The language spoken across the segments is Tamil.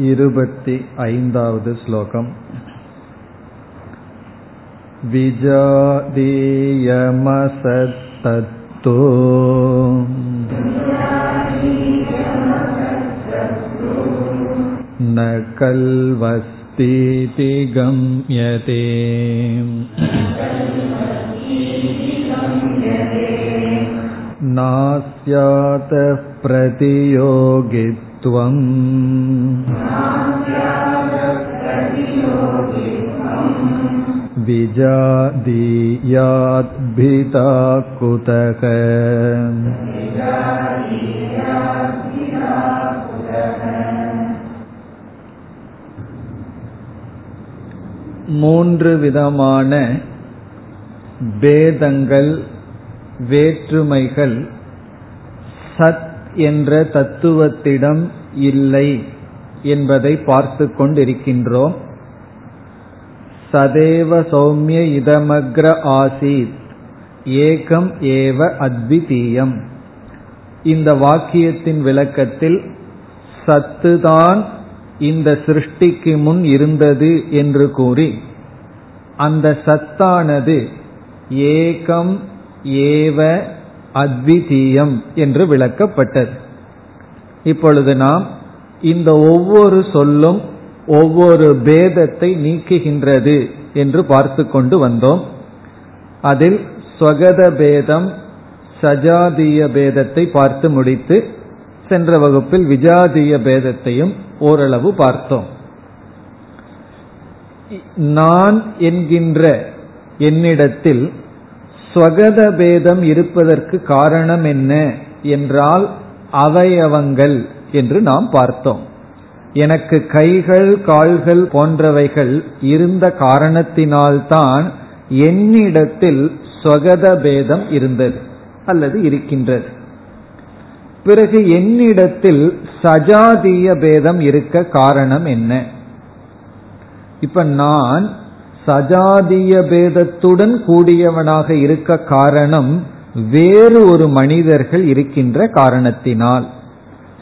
वद् श्लोकम् विजादीयमसत्तत्तो न कल्वस्तीति गम्यते नास्यात् प्रतियोगित् प्रतियोगित्वम् विजादीयाद्भिता कुतः மூன்று விதமான பேதங்கள் வேற்றுமைகள் சத் என்ற தத்துவத்திடம் இல்லை என்பதை பார்த்து கொண்டிருக்கின்றோம் சதேவ சௌமிய இதமக்ர ஆசீத். ஏகம் ஏவ அத்விதீயம். இந்த வாக்கியத்தின் விளக்கத்தில் சத்துதான் இந்த சிருஷ்டிக்கு முன் இருந்தது என்று கூறி அந்த சத்தானது ஏகம் ஏவ அத்விதீயம் என்று விளக்கப்பட்டது. இப்பொழுது நாம் இந்த ஒவ்வொரு சொல்லும் ஒவ்வொரு பேதத்தை நீக்குகின்றது என்று பார்த்து கொண்டு வந்தோம். அதில் ஸ்வகத பேதம் சஜாதிய பேதத்தை பார்த்து முடித்து சென்ற வகுப்பில் விஜாதிய பேதத்தையும் ஓரளவு பார்த்தோம். நான் என்கின்ற என்னிடத்தில் ஸ்வகத பேதம் இருப்பதற்கு காரணம் என்ன என்றால் அவயவங்கள் என்று நாம் பார்த்தோம். எனக்கு கைகள் கால்கள் போன்றவைகள் இருந்த காரணத்தினால்தான் என்னிடத்தில் ஸ்வகத பேதம் இருந்தது அல்லது இருக்கின்றது. பிறகு என்னிடத்தில் சஜாதிய பேதம் இருக்க காரணம் என்ன? இப்ப நான் சஜாதிய பேதத்துடன் கூடியவனாக இருக்க காரணம் வேறு ஒரு மனிதர்கள் இருக்கின்ற காரணத்தினால்.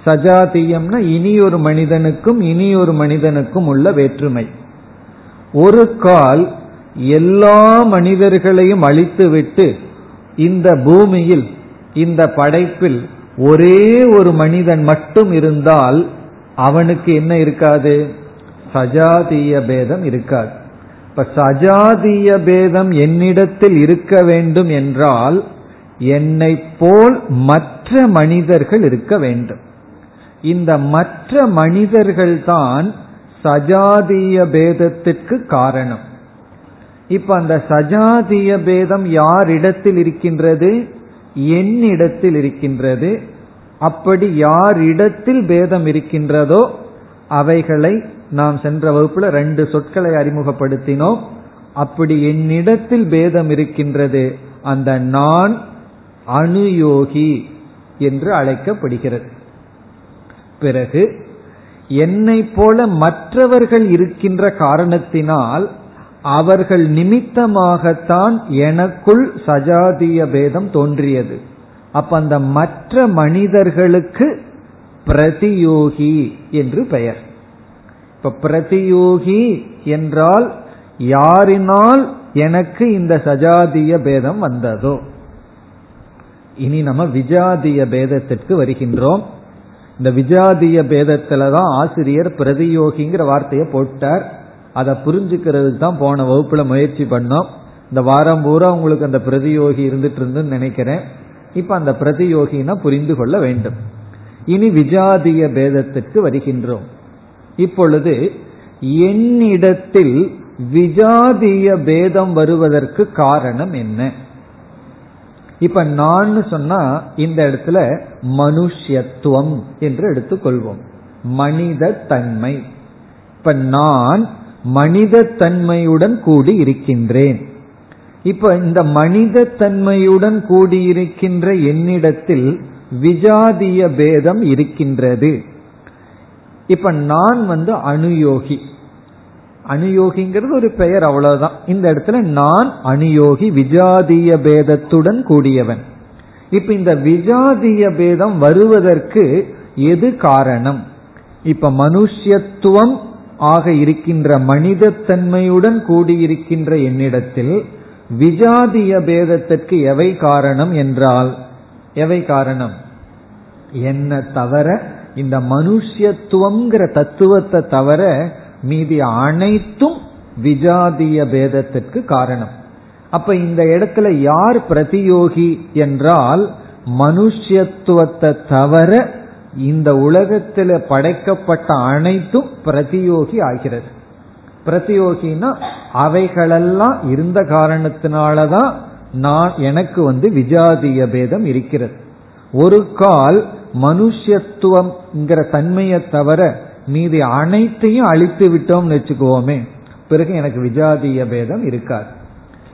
சஜாதியம்னா இனி ஒரு மனிதனுக்கும் இனி ஒரு மனிதனுக்கும் உள்ள வேற்றுமை. ஒரு கால் எல்லா மனிதர்களையும் அழித்துவிட்டு இந்த பூமியில் இந்த படைப்பில் ஒரே ஒரு மனிதன் மட்டும் இருந்தால் அவனுக்கு என்ன இருக்காது? சஜாதிய பேதம் இருக்காது. இப்ப சஜாதிய பேதம் என்னிடத்தில் இருக்க வேண்டும் என்றால் என்னை போல் மற்ற மனிதர்கள் இருக்க வேண்டும். இந்த மற்ற மனிதர்கள் தான் சஜாதிய பேதத்திற்கு காரணம். இப்ப அந்த சஜாதிய பேதம் யாரிடத்தில் இருக்கின்றது? என்னிடத்தில் இருக்கின்றது. அப்படி யாரிடத்தில் பேதம் இருக்கின்றதோ அவைகளை நாம் சென்ற வகுப்புல ரெண்டு சொற்களை அறிமுகப்படுத்தினோம். அப்படி என்னிடத்தில் பேதம் இருக்கின்றது. அந்த நான் அணுயோகி என்று அழைக்கப்படுகிறது. பிறகு என்னை போல மற்றவர்கள் இருக்கின்ற காரணத்தினால் அவர்கள் நிமித்தமாகத்தான் எனக்குள் சஜாதிய பேதம் தோன்றியது. அப்ப அந்த மற்ற மனிதர்களுக்கு பிரதியோகி என்று பெயர். இப்ப பிரதியோகி என்றால் யாரினால் எனக்கு இந்த சஜாதிய பேதம் வந்ததோ? இனி நம்ம விஜாதிய பேதத்திற்கு வருகின்றோம். இந்த விஜாதிய பேதத்துல தான் ஆசிரியர் பிரதியோகிங்கிற வார்த்தையை போட்டார். அதை புரிஞ்சுக்கிறதுக்கு தான் போன வகுப்புல முயற்சி பண்ணோம். இந்த வாரம் பூரா உங்களுக்கு அந்த பிரதியோகி இருந்துட்டு இருந்துன்னு நினைக்கிறேன். இப்ப அந்த பிரதியோகினா புரிந்து கொள்ள வேண்டும். இனி விஜாதிய பேதத்திற்கு வருகின்றோம். இப்பொழுது என்னிடத்தில் விஜாதிய பேதம் வருவதற்கு காரணம் என்ன? இப்ப நான் சொன்னா இந்த இடத்துல மனுஷத்துவம் என்று எடுத்துக்கொள்வோம். மனித தன்மை இப்ப நான் மனித தன்மையுடன் கூடி இருக்கின்றேன் இப்ப இந்த மனித தன்மையுடன் கூடியிருக்கின்ற என்னிடத்தில் விஜாதிய பேதம் இருக்கின்றது. இப்ப நான் வந்து அனுயோகி. அனுயோகிங்கிறது ஒரு பெயர் அவ்வளவுதான். இந்த இடத்துல நான் அனுயோகி விஜாதிய பேதத்துடன் கூடியவன். இப்ப இந்த விஜாதிய பேதம் வருவதற்கு எது காரணம்? இப்ப மனுஷத்துவம் ஆக இருக்கின்ற மனிதத்தன்மையுடன் கூடியிருக்கின்ற என்னிடத்தில் விஜாதிய பேதத்திற்கு எவை காரணம் என்றால் எவை காரணம்? என்ன தவிர இந்த மனுஷ்யத்துவம்ங்கிற தத்துவத்தை தவிர மீதி அனைத்தும் விஜாதிய பேதத்திற்கு காரணம். அப்ப இந்த இடத்துல யார் பிரதியோகி என்றால் மனுஷ்யத்துவத்தை தவிர இந்த உலகத்தில் படைக்கப்பட்ட அனைத்தும் பிரதியோகி ஆகிறது. பிரதியோகினா அவைகளெல்லாம் இருந்த காரணத்தினாலதான் நான் எனக்கு வந்து விஜாதிய பேதம் இருக்கிறது. ஒரு கால் மனுஷத்துவம்ங்கிற தன்மையை தவிர மீதி அனைத்தையும் அழித்து விட்டோம்னு வச்சுக்குவோமே. பிறகு எனக்கு விஜாதிய பேதம் இருக்காது.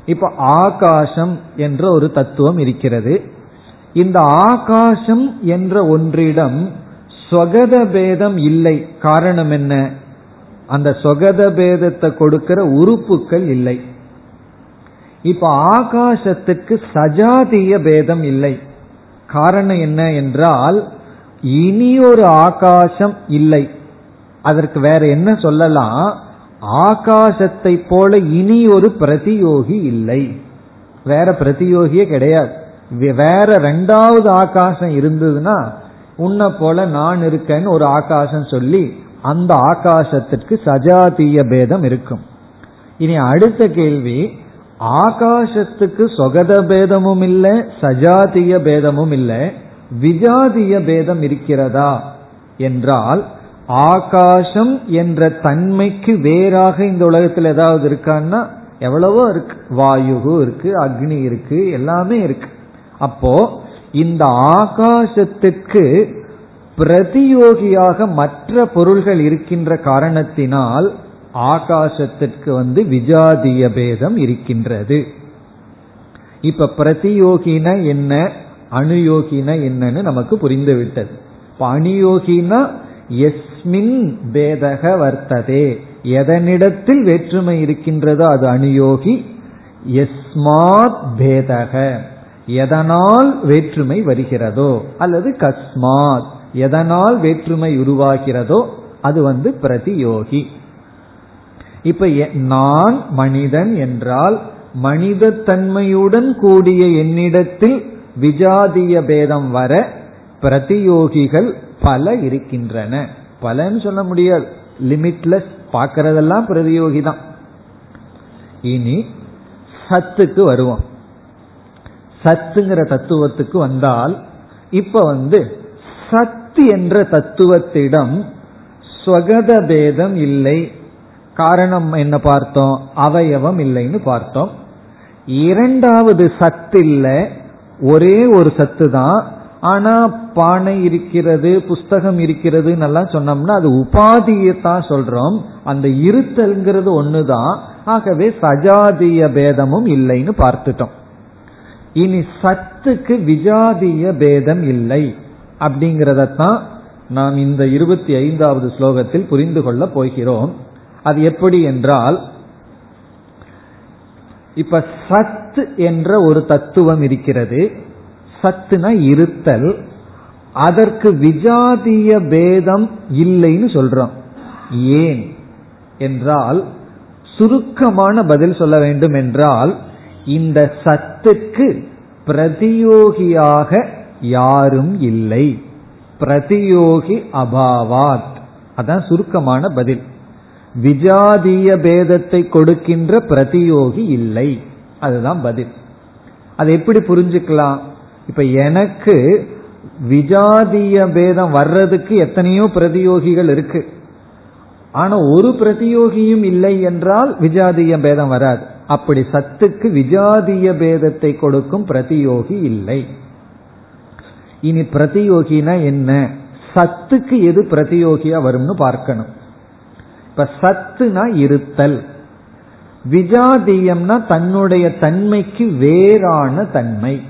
இப்ப ஆகாசம் என்ற ஒரு தத்துவம் இருக்கிறது. இந்த ஆகாசம் என்ற ஒன்றிடம் சொகத பேதம் இல்லை. காரணம் என்ன? அந்த சொகத பேதத்தை கொடுக்கிற உறுப்புகள் இல்லை. இப்ப ஆகாசத்துக்கு சஜாதிய பேதம் இல்லை. காரணம் என்ன என்றால் இனி ஒரு ஆகாசம் இல்லை. அதற்கு வேற என்ன சொல்லலாம்? ஆகாசத்தை போல இனி ஒரு பிரதியோகி இல்லை. வேற பிரதியோகியே கிடையாது. வேற ரெண்டாவது ஆகாசம் இருந்ததுன்னா உன்னை போல நான் இருக்கேன்னு ஒரு ஆகாசம் சொல்லி அந்த ஆகாசத்திற்கு சஜாத்திய பேதம் இருக்கும். இனி அடுத்த கேள்வி ஆகாசத்துக்கு சொகத பேதமும் இல்லை சஜாதிய பேதமும் இல்லை. விஜாதிய பேதம் இருக்கிறதா என்றால் ஆகாசம் என்ற தன்மைக்கு வேறாக இந்த உலகத்தில் ஏதாவது இருக்கான்னா எவ்வளவோ இருக்கு. வாயு இருக்கு அக்னி இருக்கு எல்லாமே இருக்கு. அப்போ இந்த ஆகாசத்திற்கு பிரதியோகியாக மற்ற பொருள்கள் இருக்கின்ற காரணத்தினால் ஆகாசத்திற்கு வந்து விஜாதிய பேதம் இருக்கின்றது. இப்ப பிரதியோகின என்ன அணுயோகின என்னன்னு நமக்கு புரிந்துவிட்டது. இப்ப அணுயோகினா எஸ்மின் பேதக வர்த்ததே. எதனிடத்தில் வேற்றுமை இருக்கின்றதோ அது அணுயோகி. எஸ்மாத் பேதக. எதனால் வேற்றுமை வருகிறதோ அல்லது கஸ்மாத். எதனால் வேற்றுமை உருவாகிறதோ அது வந்து பிரதியோகி. இப்ப நான் மனிதன் என்றால் மனித தன்மையுடன் கூடிய என்னிடத்தில் விஜாதிய பேதம் வர பிரதியோகிகள் பல இருக்கின்றன. பலன்னு சொல்ல முடியாது. லிமிட்லெஸ் பார்க்கறதெல்லாம் பிரதியோகி தான். இனி சத்துக்கு வருவோம். சத்துங்கிற தத்துவத்துக்கு வந்தால் இப்ப வந்து சத்து என்ற தத்துவத்திடம் ஸ்வகத பேதம் இல்லை. காரணம் என்ன பார்த்தோம்? அவயவம் இல்லைன்னு பார்த்தோம். இரண்டாவது சத்து இல்லை ஒரே ஒரு சத்து தான் ஆனா பானை இருக்கிறது புஸ்தகம் இருக்கிறது எல்லாம் சொன்னோம்னா அது உபாதியை தான் சொல்றோம். அந்த இருத்தல்ங்கிறது ஒண்ணுதான். ஆகவே சஜாதிய பேதமும் இல்லைன்னு பார்த்துட்டோம். இனி சத்துக்கு விஜாதிய பேதம் இல்லை அப்படிங்கறதான் நாம் இந்த இருபத்தி ஐந்தாவது ஸ்லோகத்தில் புரிந்து கொள்ள போகிறோம். அது எப்படி என்றால் இப்ப சத் என்ற ஒரு தத்துவம் இருக்கிறது. சத்துனா இருத்தல். அதற்கு விஜாதிய பேதம் இல்லைன்னு சொல்றோம். ஏன் என்றால் சுருக்கமான பதில் சொல்ல வேண்டும் என்றால் இந்த சத்துக்கு பிரதியோகியாக யாரும் இல்லை. பிரதியோகி அபாவாத். அதான் சுருக்கமான பதில். விஜாதிய பேதத்தை கொடுக்கின்ற பிரதியோகி இல்லை. அதுதான் பதில். அதை எப்படி புரிஞ்சுக்கலாம்? இப்ப எனக்கு விஜாதிய பேதம் வர்றதுக்கு எத்தனையோ பிரதியோகிகள் இருக்கு. ஆனா ஒரு பிரதியோகியும் இல்லை என்றால் விஜாதிய பேதம் வராது. அப்படி சத்துக்கு விஜாதிய பேதத்தை கொடுக்கும் பிரதியோகி இல்லை. இனி பிரதியோகினா என்ன? சத்துக்கு எது பிரதியோகியா வரும்னு பார்க்கணும். இப்ப சத்துனா இருத்தல். விஜாதீயம்னா தன்னுடைய தன்மைக்கு வேறான தன்மை.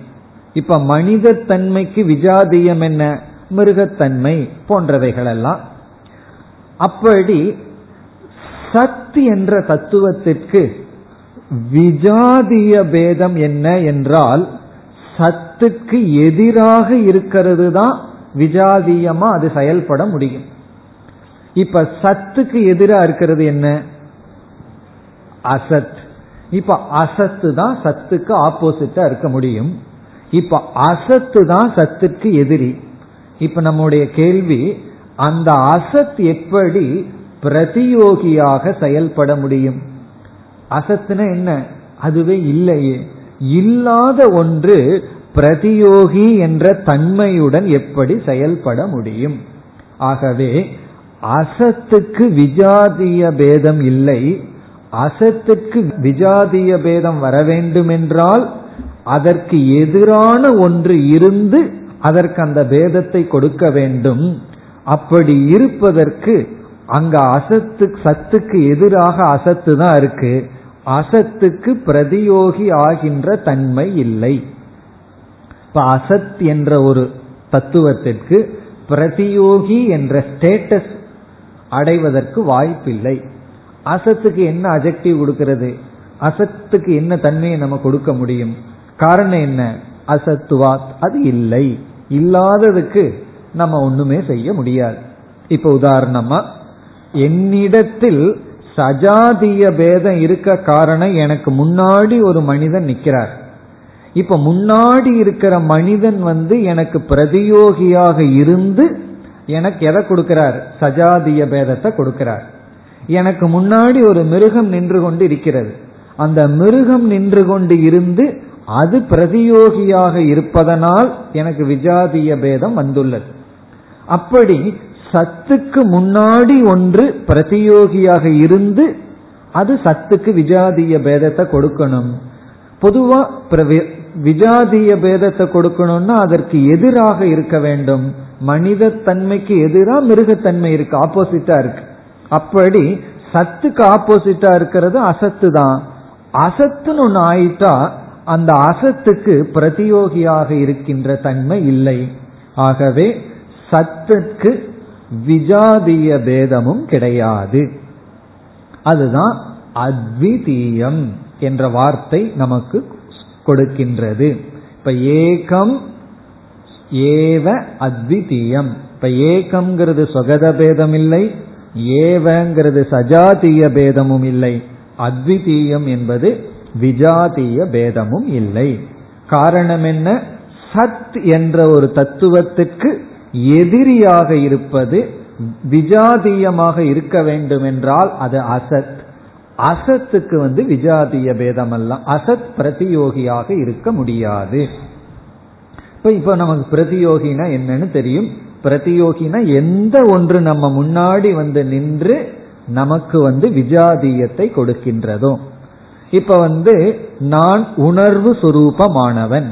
இப்ப மனித தன்மைக்கு விஜாதீயம் என்ன? மிருகத்தன்மை போன்றவைகள் எல்லாம் அப்படி சத் என்ற தத்துவத்திற்கு விஜாதிய பேதம் என்ன என்றால் சத்துக்கு எதிராக இருக்கிறது தான் விஜாதியமா அது செயல்பட முடியும். இப்ப சத்துக்கு எதிரா இருக்கிறது என்ன? அசத். இப்ப அசத்து தான் சத்துக்கு ஆப்போசிட்டா இருக்க முடியும். இப்ப அசத்து தான் சத்துக்கு எதிரி. இப்ப நம்முடைய கேள்வி அந்த அசத் எப்படி பிரதியோகியாக செயல்பட முடியும்? அசத்துனா என்ன? அதுவே இல்லையே. இல்லாத ஒன்று பிரதியோகி என்ற தன்மையுடன் எப்படி செயல்பட முடியும்? ஆகவே அசத்துக்கு விஜாதிய பேதம் இல்லை. அசத்துக்கு விஜாதிய பேதம் வர வேண்டுமென்றால் அதற்கு எதிரான ஒன்று இருந்து அதற்கு அந்த பேதத்தை கொடுக்க வேண்டும். அப்படி இருப்பதற்கு அங்க அசத்து சத்துக்கு எதிராக அசத்து தான் இருக்கு. அசத்துக்கு பிரதியோகி ஆகின்ற தன்மை இல்லை. இப்ப அசத் என்ற ஒரு தத்துவத்திற்கு பிரதியோகி என்ற ஸ்டேட்டஸ் அடைவதற்கு வாய்ப்பில்லை. அசத்துக்கு என்ன அஜெக்டிவ் கொடுக்கிறது? அசத்துக்கு என்ன தன்மையை நம்ம கொடுக்க முடியும்? காரணம் என்ன? அசத்துவாத் அது இல்லை. இல்லாததுக்கு நம்ம ஒண்ணுமே செய்ய முடியாது. இப்ப உதாரணமா என்னிடத்தில் சஜாதிய பேதம் இருக்க காரணம் எனக்கு முன்னாடி ஒரு மனிதன் நிற்கிறார் இப்ப முன்னாடி இருக்கிற மனிதன் வந்து எனக்கு பிரதியோகியாக இருந்து எனக்கு எதை கொடுக்கிறார்? சஜாதிய பேதத்தை கொடுக்கிறார். எனக்கு முன்னாடி ஒரு மிருகம் நின்று கொண்டு இருக்கிறது. அந்த மிருகம் நின்று கொண்டு இருந்து அது பிரதியோகியாக இருப்பதனால் எனக்கு விஜாதிய பேதம் வந்துள்ளது. அப்படி சத்துக்கு முன்னாடி ஒன்று பிரதியோகியாக இருந்து அது சத்துக்கு விஜாதிய பேதத்தை கொடுக்கணும். பொதுவா விஜாதிய பேதத்தை கொடுக்கணும்னா அதற்கு எதிராக இருக்க வேண்டும். மனித தன்மைக்கு எதிராக மிருகத்தன்மை இருக்கு ஆப்போசிட்டா இருக்கு. அப்படி சத்துக்கு ஆப்போசிட்டா இருக்கிறது அசத்து தான். அசத்துன்னு ஒன்று ஆயிட்டா அந்த அசத்துக்கு பிரதியோகியாக இருக்கின்ற தன்மை இல்லை. ஆகவே சத்துக்கு விஜாதிய பேதமும் கிடையாது. அதுதான் அத்விதீயம் என்ற வார்த்தை நமக்கு கொடுக்கின்றது. இப்ப ஏகம் ஏவ அத்விதீயம். இப்ப ஏகம்ங்கிறது சொகத பேதம் இல்லை ஏவங்கிறது சஜாத்திய பேதமும் இல்லை. அத்விதீயம் என்பது விஜாதீய பேதமும் இல்லை. காரணம் என்ன? சத் என்ற ஒரு தத்துவத்துக்கு எதிரியாக இருப்பது விஜாதீயமாக இருக்க வேண்டும் என்றால் அது அசத். அசத்துக்கு வந்து விஜாதிய பேதம் அல்ல அசத் பிரதியோகியாக இருக்க முடியாது. இப்ப இப்ப நமக்கு பிரதியோகினா என்னன்னு தெரியும். பிரதியோகினா எந்த ஒன்று நம்ம முன்னாடி வந்து நின்று நமக்கு வந்து விஜாதியத்தை கொடுக்கின்றதோ. இப்ப வந்து நான் உணர்வு சுரூபமானவன்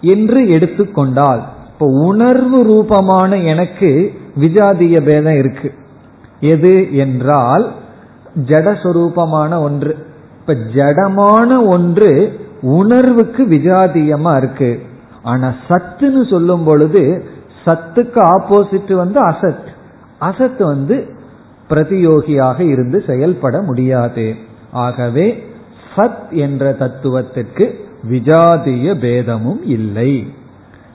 என்று எடுத்துக்கொண்டால் இப்ப உணர்வு ரூபமான எனக்கு விஜாதிய பேதம் இருக்கு. எது என்றால் ஜடஸ்வரூபமான ஒன்று. இப்ப ஜடமான ஒன்று உணர்வுக்கு விஜாதியமா இருக்கு. ஆனா சத்துன்னு சொல்லும் பொழுது சத்துக்கு ஆப்போசிட் வந்து அசத். அசத் வந்து பிரதியோகியாக இருந்து செயல்பட முடியாது. ஆகவே சத் என்ற தத்துவத்திற்கு விஜாதிய பேதமும் இல்லை.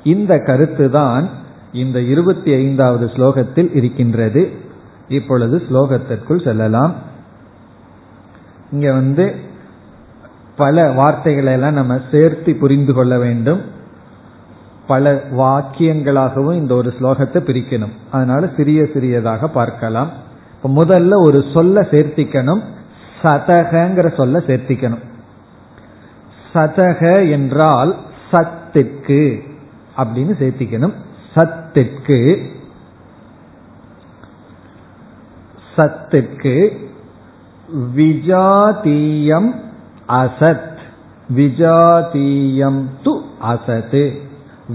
இந்த கருத்துதான் இந்த இருபத்தி ஐந்தாவது ஸ்லோகத்தில் இருக்கின்றது. இப்பொழுது ஸ்லோகத்திற்குள் செல்லலாம். இங்க வந்து பல வார்த்தைகளை எல்லாம் நம்ம சேர்த்து புரிந்து கொள்ள வேண்டும். பல வாக்கியங்களாகவும் இந்த ஒரு ஸ்லோகத்தை பிரிக்கணும். அதனால சிறிய சிறியதாக பார்க்கலாம். இப்ப முதல்ல ஒரு சொல்ல சேர்த்திக்கணும். சதகங்கிற சொல்ல சேர்த்திக்கணும். சதக என்றால் சத்திற்கு அப்படின்னு சேர்த்திக்கணும். சத்திற்கு சத்திற்கு விஜாதீயம் அசத். விஜாதீயம் து அசத்து.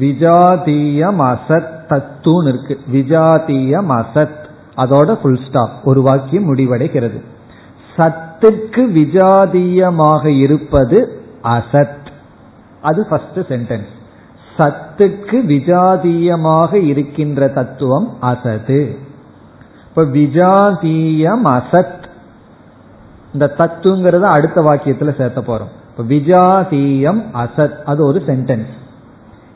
விஜாதீயம் அசத் தத்துன்னு இருக்கு. விஜாதீயம் அசத். அதோட ஃபுல் ஸ்டாப் ஒரு வாக்கியம் முடிவடைகிறது. சத்துக்கு விஜாதீயமாக இருப்பது அசத். அது ஃபர்ஸ்ட் சென்டென்ஸ் சத்துக்கு விஜாதீயமாக இருக்கின்ற தத்துவம் அசது இப்ப விஜாதீயம் அசத் இந்த தத்துங்கிறத அடுத்த வாக்கியத்துல சேர்த்த போறோம். இப்ப விஜாதீயம் அசத் அது ஒரு சென்டென்ஸ்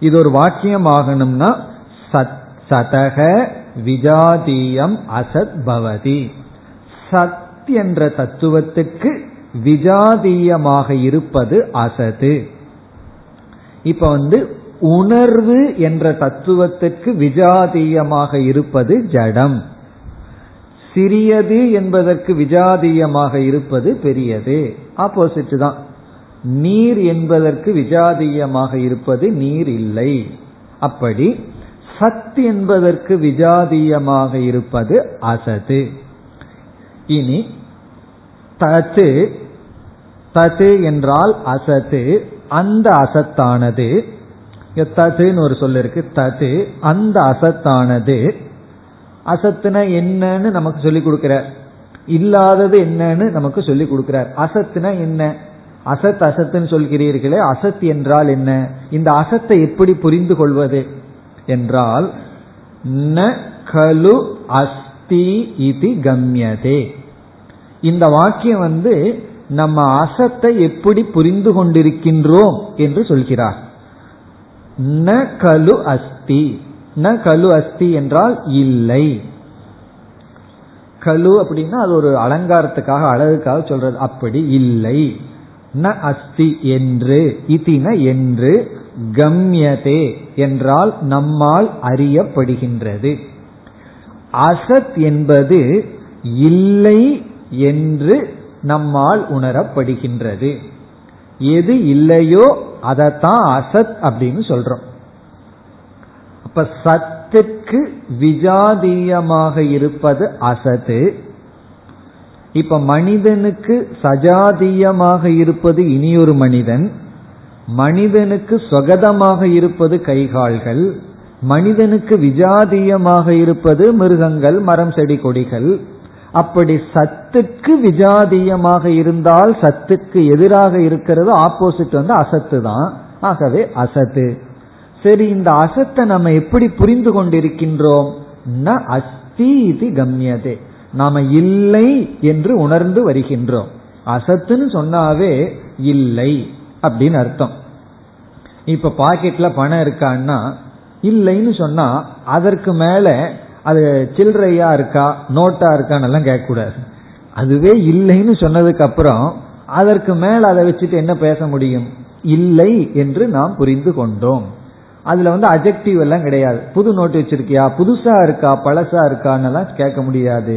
இது ஒரு வாக்கியம் ஆகணும்னா சத் சதக விஜாதீயம் அசத் பவதி. சத் என்ற தத்துவத்துக்கு விஜாதீயமாக இருப்பது அசது. இப்ப வந்து உணர்வு என்ற தத்துவத்திற்கு விஜாதீயமாக இருப்பது ஜடம். சிறியது என்பதற்கு விஜாதீயமாக இருப்பது பெரியது. ஆப்போசிட் தான். நீர் என்பதற்கு விஜாதீயமாக இருப்பது நீர் இல்லை. அப்படி சத் என்பதற்கு விஜாதீயமாக இருப்பது அசது. இனி தத்து தத்து என்றால் அசத்து அந்த அசத்தானது. தத்துன்னு ஒரு சொல் இருக்கு. தத்து அந்த அசத்தானது. அசத்துனா என்னன்னு நமக்கு சொல்லி கொடுக்கிறார். இல்லாதது என்னன்னு நமக்கு சொல்லி கொடுக்கிறார். அசத்துனா என்ன? அசத் அசத்துன்னு சொல்கிறீர்களே அசத் என்றால் என்ன? இந்த அசத்தை எப்படி புரிந்து கொள்வது? என்றால் ந கலு அஸ்தி இது கம்யதே. இந்த வாக்கியம் வந்து நம்ம அசத்தை எப்படி புரிந்து கொண்டிருக்கின்றோம் என்று சொல்கிறார். ந கலு அஸ்தி. ந கலு அஸ்தி என்றால் இல்லை. கலு அப்படின்னா அது ஒரு அலங்காரத்துக்காக அழகுக்காக சொல்றது. அப்படி இல்லை. ந அஸ்தி என்று இதின என்று கம்யதே என்றால் நம்மால் அறியப்படுகின்றது. அசத் என்பது இல்லை என்று நம்மால் உணரப்படுகின்றது. எது இல்லையோ அதைத்தான் அசத் அப்படின்னு சொல்றோம். இப்ப சத்துக்கு விஜாதீயமாக இருப்பது அசத்து. இப்ப மனிதனுக்கு சஜாதீயமாக இருப்பது இனியொரு மனிதன். மனிதனுக்கு சொகதமாக இருப்பது கைகால்கள். மனிதனுக்கு விஜாதீயமாக இருப்பது மிருகங்கள் மரம் செடி கொடிகள். அப்படி சத்துக்கு விஜாதீயமாக இருந்தால் சத்துக்கு எதிராக இருக்கிறது ஆப்போசிட் வந்து அசத்து தான் ஆகவே அசத்து. சரி இந்த அசத்தை நம்ம எப்படி புரிந்து கொண்டிருக்கின்றோம்? ந அஸ்தி இது கம்யதே. நாம இல்லை என்று உணர்ந்து வருகின்றோம். அசத்துன்னு சொன்னாவே இல்லை அப்படின்னு அர்த்தம். இப்ப பாக்கெட்ல பணம் இருக்கான்னா இல்லைன்னு சொன்னா அதற்கு மேல அது சில்லறையா இருக்கா நோட்டா இருக்கான்னு எல்லாம் கேட்கக்கூடாது. அதுவே இல்லைன்னு சொன்னதுக்கு அப்புறம் அதற்கு மேல அதை வச்சுட்டு என்ன பேச முடியும்? இல்லை என்று நாம் புரிந்து கொண்டோம். அதுல வந்து அஜெக்டிவ் எல்லாம் கிடையாது. புது நோட்டு வச்சிருக்கியா? புதுசா இருக்கா? பழசா இருக்கான்னு கேட்க முடியாது.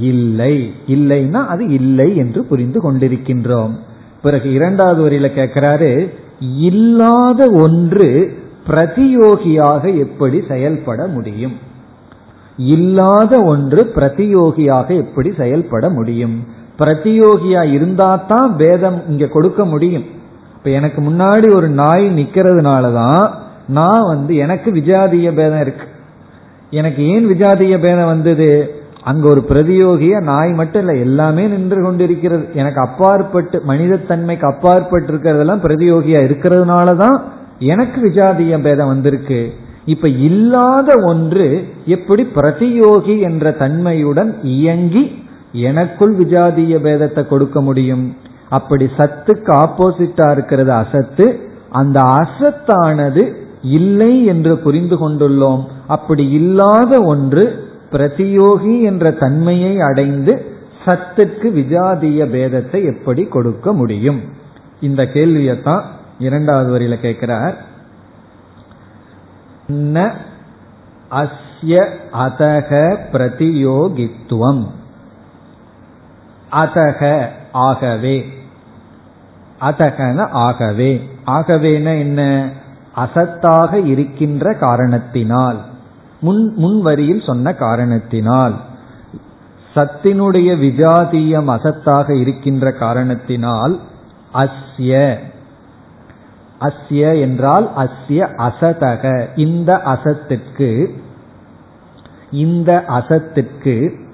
இல்லை. இல்லைன்னா அது இல்லை என்று புரிந்து கொண்டிருக்கின்றோம். பிறகு இரண்டாவது வரியில கேட்கிறாரு இல்லாத ஒன்று பிரதியோகியாக எப்படி செயல்பட முடியும்? இல்லாத ஒன்று பிரதியோகியாக எப்படி செயல்பட முடியும்? பிரதியோகியா இருந்தா தான் வேதம் இங்க கொடுக்க முடியும். இப்ப எனக்கு முன்னாடி ஒரு நாய் நிக்கிறதுனாலதான் நான் வந்து எனக்கு விஜாதிய பேதம் இருக்கு. எனக்கு ஏன் விஜாதிய பேதம் வந்தது? அங்க ஒரு பிரதியோகிய நாய் மட்டும் இல்லை எல்லாமே நின்று கொண்டிருக்கிறது. எனக்கு அப்பாற்பட்டு மனிதத்தன்மைக்கு அப்பாற்பட்டு இருக்கிறதெல்லாம் பிரதியோகியா இருக்கிறதுனாலதான் எனக்கு விஜாதிய பேதம் வந்திருக்கு. இப்ப இல்லாத ஒன்று எப்படி பிரதியோகி என்ற தன்மையுடன் இயங்கி எனக்குள் விஜாதிய பேதத்தை கொடுக்க முடியும்? அப்படி சத்துக்கு ஆப்போசிட்டா இருக்கிறது அசத்து. அந்த அசத்தானது இல்லை என்று புரிந்து கொண்டுள்ளோம். அப்படி இல்லாத ஒன்று பிரதியோகி என்ற தன்மையை அடைந்து சத்துக்கு விஜாதிய பேதத்தை எப்படி கொடுக்க முடியும்? இந்த கேள்வியைத்தான் இரண்டாவது வரியில கேட்கிறார். ந அஸ்ய அதக பிரதியோகித்துவம். அதக ஆகவே. அதகன ஆகவே. ஆகவேன என்ன? அசத்தாக இருக்கின்ற காரணத்தினால் முன் முன் வரியில் சொன்ன காரணத்தினால் சத்தினுடைய விஜாதீயம் அசத்தாக இருக்கின்ற காரணத்தினால் அஸ்ய அஸ்ய என்றால் அஸ்ய அசதக. இந்த அசத்திற்கு இந்த அசத்திற்கு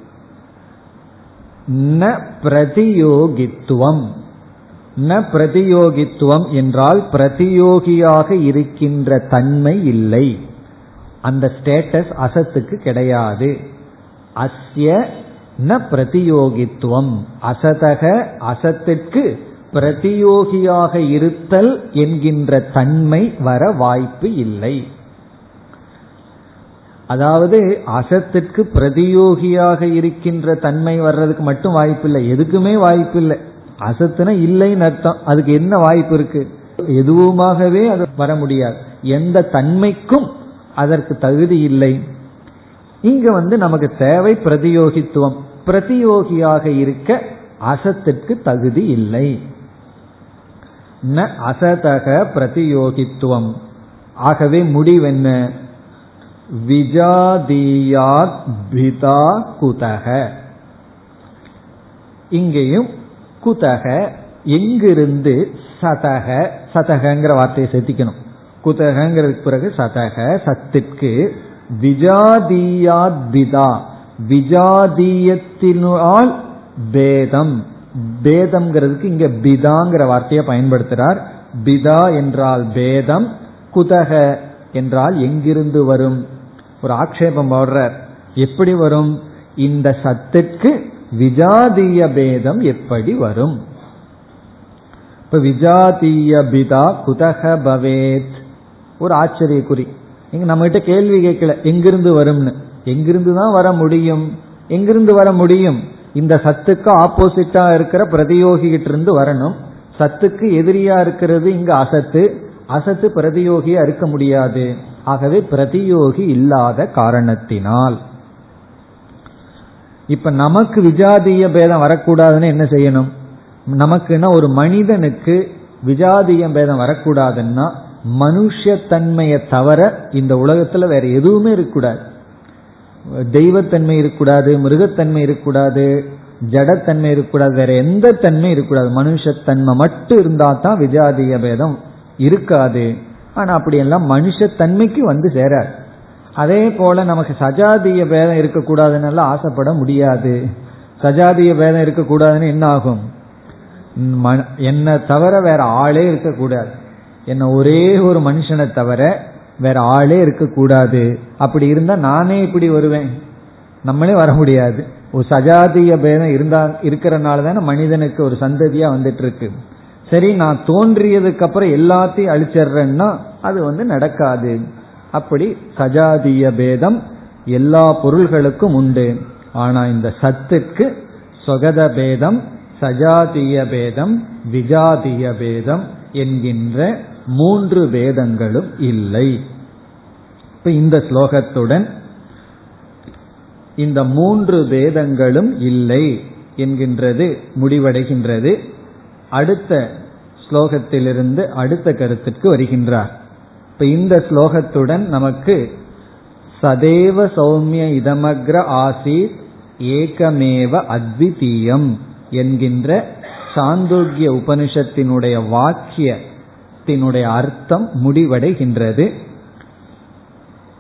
ந பிரதியோகித்துவம். ந பிரதியோகித்துவம் என்றால் பிரதியோகியாக இருக்கின்ற தன்மை இல்லை. அந்த ஸ்டேட்டஸ் அசத்துக்கு கிடையாது. அஸ்ய ந பிரதியோகித்துவம். அசதக அசத்திற்கு பிரதியோகியாக இருத்தல் என்கின்ற தன்மை வர வாய்ப்பு இல்லை. அதாவது அசத்திற்கு பிரதியோகியாக இருக்கின்ற தன்மை வர்றதுக்கு மட்டும் வாய்ப்பில்லை. எதுக்குமே வாய்ப்பில்லை. அசத்துனா இல்லைன்னு அர்த்தம். அதுக்கு என்ன வாய்ப்பு இருக்கு? எதுவுமாகவே அது வர முடியாது. எந்த தன்மைக்கும் அதற்கு தகுதி இல்லை. இங்க வந்து நமக்கு தேவை பிரதியோகித்துவம். பிரதியோகியாக இருக்க அசத்திற்கு தகுதி இல்லை. ந அசதக பிரதியோகித்துவம். ஆகவே முடிவென்ன விஜாதீயாத் பிதா குதக. இங்கேயும் குதக எங்கிருந்து சதக சதகங்கிற வார்த்தையை சேர்த்திக்கணும். குதகங்கிறதுக்கு பிறகு சதக சத்திற்கு விஜாதீயாத் பிதா விஜாதீயத்தினால் பேதம். பேதம்ங்கிறதுக்கு இங்க பிதாங்கிற வார்த்தையை பயன்படுத்துறார். பிதா என்றால் பேதம் குதக என்றால் எங்கிருந்து வரும்? ஒரு ஆக்ஷேபம் போடுறார். எப்படி வரும்? இந்த சத்திற்கு விஜாதீய பேதம் எப்படி வரும்? இப்ப விஜாதீய பிதா குதக பவேத். ஒரு ஆச்சரிய குறி இங்க நம்ம கிட்ட கேள்வி கேட்கல எங்கிருந்து வரும்னு. எங்கிருந்து தான் வர முடியும்? எங்கிருந்து வர முடியும்? இந்த சத்துக்கு ஆப்போசிட்டா இருக்கிற பிரதியோகிகிட்ட இருந்து வரணும். சத்துக்கு எதிரியா இருக்கிறது இங்க அசத்து. அசத்து பிரதியோகியா இருக்க முடியாது. ஆகவே பிரதியோகி இல்லாத காரணத்தினால். இப்ப நமக்கு விஜாதிய பேதம் வரக்கூடாதுன்னு என்ன செய்யணும்? நமக்குன்னா ஒரு மனிதனுக்கு விஜாதிய பேதம் வரக்கூடாதுன்னா மனுஷத்தன்மையை தவிர இந்த உலகத்துல வேற எதுவுமே இருக்கக்கூடாது. தெய்வத்தன்மை இருக்கக்கூடாது மிருகத்தன்மை இருக்கக்கூடாது ஜடத்தன்மை இருக்கக்கூடாது வேற எந்த தன்மை இருக்கக்கூடாது. மனுஷத்தன்மை மட்டும் இருந்தா தான் விஜாதிய பேதம் இருக்காது. ஆனா அப்படியெல்லாம் மனுஷத்தன்மைக்கு வந்து சேராது. அதே போல நமக்கு சஜாதிய பேதம் இருக்கக்கூடாதுன்னு ஆசைப்பட முடியாது. சஜாதிய பேதம் இருக்கக்கூடாதுன்னு என்ன ஆகும்? என்னை தவிர வேற ஆளே இருக்கக்கூடாது. என்ன ஒரே ஒரு மனுஷனை தவிர வேற ஆளே இருக்கக்கூடாது. அப்படி இருந்தா நானே இப்படி வருவேன். நம்மளே வர முடியாது. ஒரு சஜாதிய பேதம் இருந்தா இருக்கிறனால தானே மனிதனுக்கு ஒரு சந்ததியா வந்துட்டு இருக்கு சரி நான் தோன்றியதுக்கு அப்புறம் எல்லாத்தையும் அழிச்சிடுறேன்னா அது வந்து நடக்காது. அப்படி சஜாதிய பேதம் எல்லா பொருள்களுக்கும் உண்டு. ஆனா இந்த சத்துக்கு சொகத பேதம் சஜாதிய பேதம் விஜாதிய பேதம் என்கின்ற மூன்று வேதங்களும் இல்லை. இப்ப இந்த ஸ்லோகத்துடன் இந்த மூன்று வேதங்களும் இல்லை என்கின்றது முடிவடைகின்றது. அடுத்த ஸ்லோகத்திலிருந்து அடுத்த கருத்துக்கு வருகின்றார். இப்ப இந்த ஸ்லோகத்துடன் நமக்கு சதேவ சௌமிய இதமக்ர ஆசீத் ஏகமேவ அத்விதீயம் என்கின்ற சாந்தோக்கிய உபனிஷத்தினுடைய வாக்கியத்தினுடைய அர்த்தம் முடிவடைகின்றது.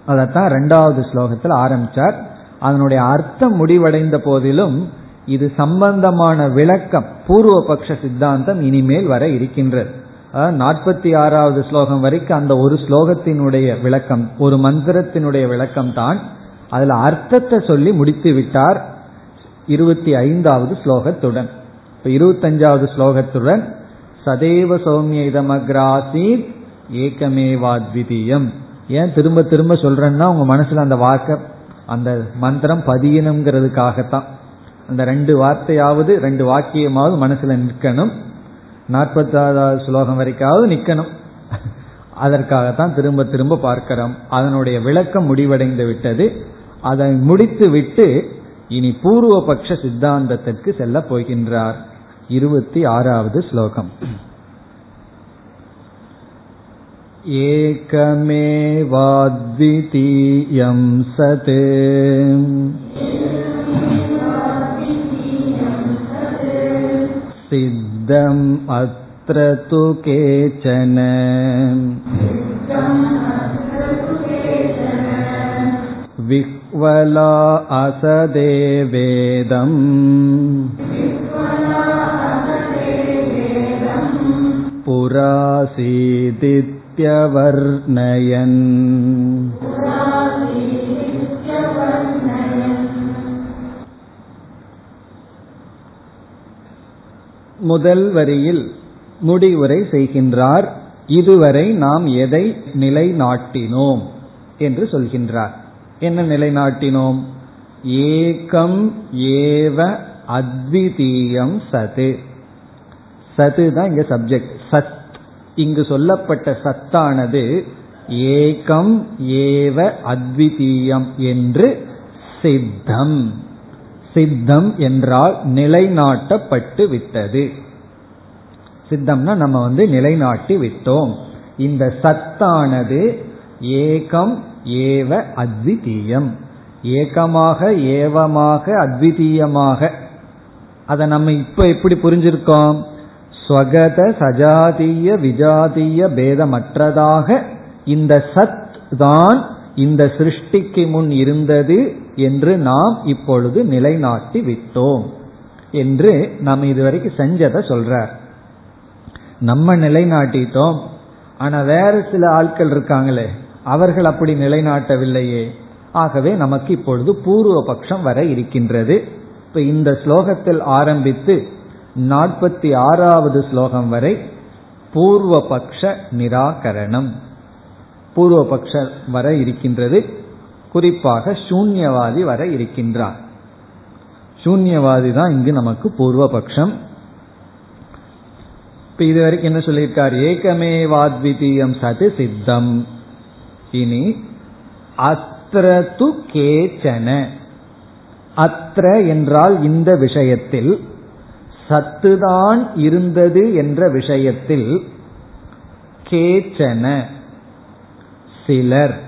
அதைத்தான் இரண்டாவது ஸ்லோகத்தில் ஆரம்பிச்சார். அதனுடைய அர்த்தம் முடிவடைந்த போதிலும் இது சம்பந்தமான விளக்கம் பூர்வபக்ஷ சித்தாந்தம் இனிமேல் வர இருக்கின்றது. நாற்பத்தி ஆறாவது ஸ்லோகம் வரைக்கும் அந்த ஒரு ஸ்லோகத்தினுடைய விளக்கம் ஒரு மந்திரத்தினுடைய விளக்கம் தான். அதுல அர்த்தத்தை சொல்லி முடித்து விட்டார் இருபத்தி ஐந்தாவது ஸ்லோகத்துடன். இப்ப இருபத்தஞ்சாவது ஸ்லோகத்துடன் சதேவ சௌமிய இதமக்ராசீத் ஏகமேவாத்விதீயம். ஏன் திரும்ப திரும்ப சொல்றேன்னா உங்க மனசுல அந்த வாக்க அந்த மந்திரம் பதியணுங்கிறதுக்காகத்தான் அந்த ரெண்டு வார்த்தையாவது ரெண்டு வாக்கியமாவது மனசுல நிற்கணும். நாற்பத்தாறாவது ஸ்லோகம் வரைக்காவது நிக்கணும் அதற்காகத்தான் திரும்ப திரும்ப பார்க்கிறோம் அதனுடைய விளக்கம் முடிவடைந்து விட்டது அதை முடித்து விட்டு இனி பூர்வ பட்ச சித்தாந்தத்திற்கு செல்ல போகின்றார் இருபத்தி ஆறாவது ஸ்லோகம் एकमेवाद्वितीयं सत् सिद्धम् अत्र तु केचन विह्वला असदेवेदम् पुरासीदित्यवर्णयन् முதல் வரியில் முடிவுரை செய்கின்றார் இதுவரை நாம் எதை நிலைநாட்டினோம்? என்று சொல்கின்றார். என்ன நிலைநாட்டினோம்? ஏகம் ஏவ அத்விதீயம் சது. சது தான் இங்க சப்ஜெக்ட் சத். இங்கு சொல்லப்பட்ட சத்தானது ஏகம் ஏவ அத்விதீயம் என்று சித்தம். சித்தம் என்றால் நிலைநாட்டப்பட்டு விட்டது. சித்தம்னா நம்ம வந்து நிலைநாட்டி விட்டோம். இந்த சத்தானது ஏகம் ஏவ அத்விதீயம். ஏகமாக ஏவமாக அத்விதீயமாக. அதை நம்ம இப்ப எப்படி புரிஞ்சிருக்கோம்? ஸ்வகத சஜாதீய விஜாதீய பேதமற்றதாக இந்த சத் தான் இந்த சிருஷ்டிக்கு முன் இருந்தது என்று நாம் இப்பொழுது நிலைநாட்டி விட்டோம் என்று நம்ம இதுவரைக்கும் செஞ்சதை சொல்றார். நம்ம நிலைநாட்டிட்டோம். ஆனா வேற சில ஆட்கள் இருக்காங்களே அவர்கள் அப்படி நிலைநாட்டவில்லையே. ஆகவே நமக்கு இப்பொழுது பூர்வ பட்சம் வர இருக்கின்றது. இப்ப இந்த ஸ்லோகத்தில் ஆரம்பித்து நாற்பத்தி ஆறாவது ஸ்லோகம் வரை பூர்வ பக்ஷ நிராகரணம். பூர்வ பக்ஷ வர இருக்கின்றது. குறிப்பாக சூன்யவாதி வர இருக்கின்றார். சூன்யவாதி தான் இங்கு நமக்கு பூர்வ பட்சம் இப்ப இது வரைக்கும் என்ன சொல்லியிருக்கார்? ஏகமேவாத்விதீயம் சது சித்தம். இனி அத்ரது கேச்சன. அத்ர என்றால் இந்த விஷயத்தில் சத்துதான் இருந்தது என்ற விஷயத்தில் கேச்சன. சிலர்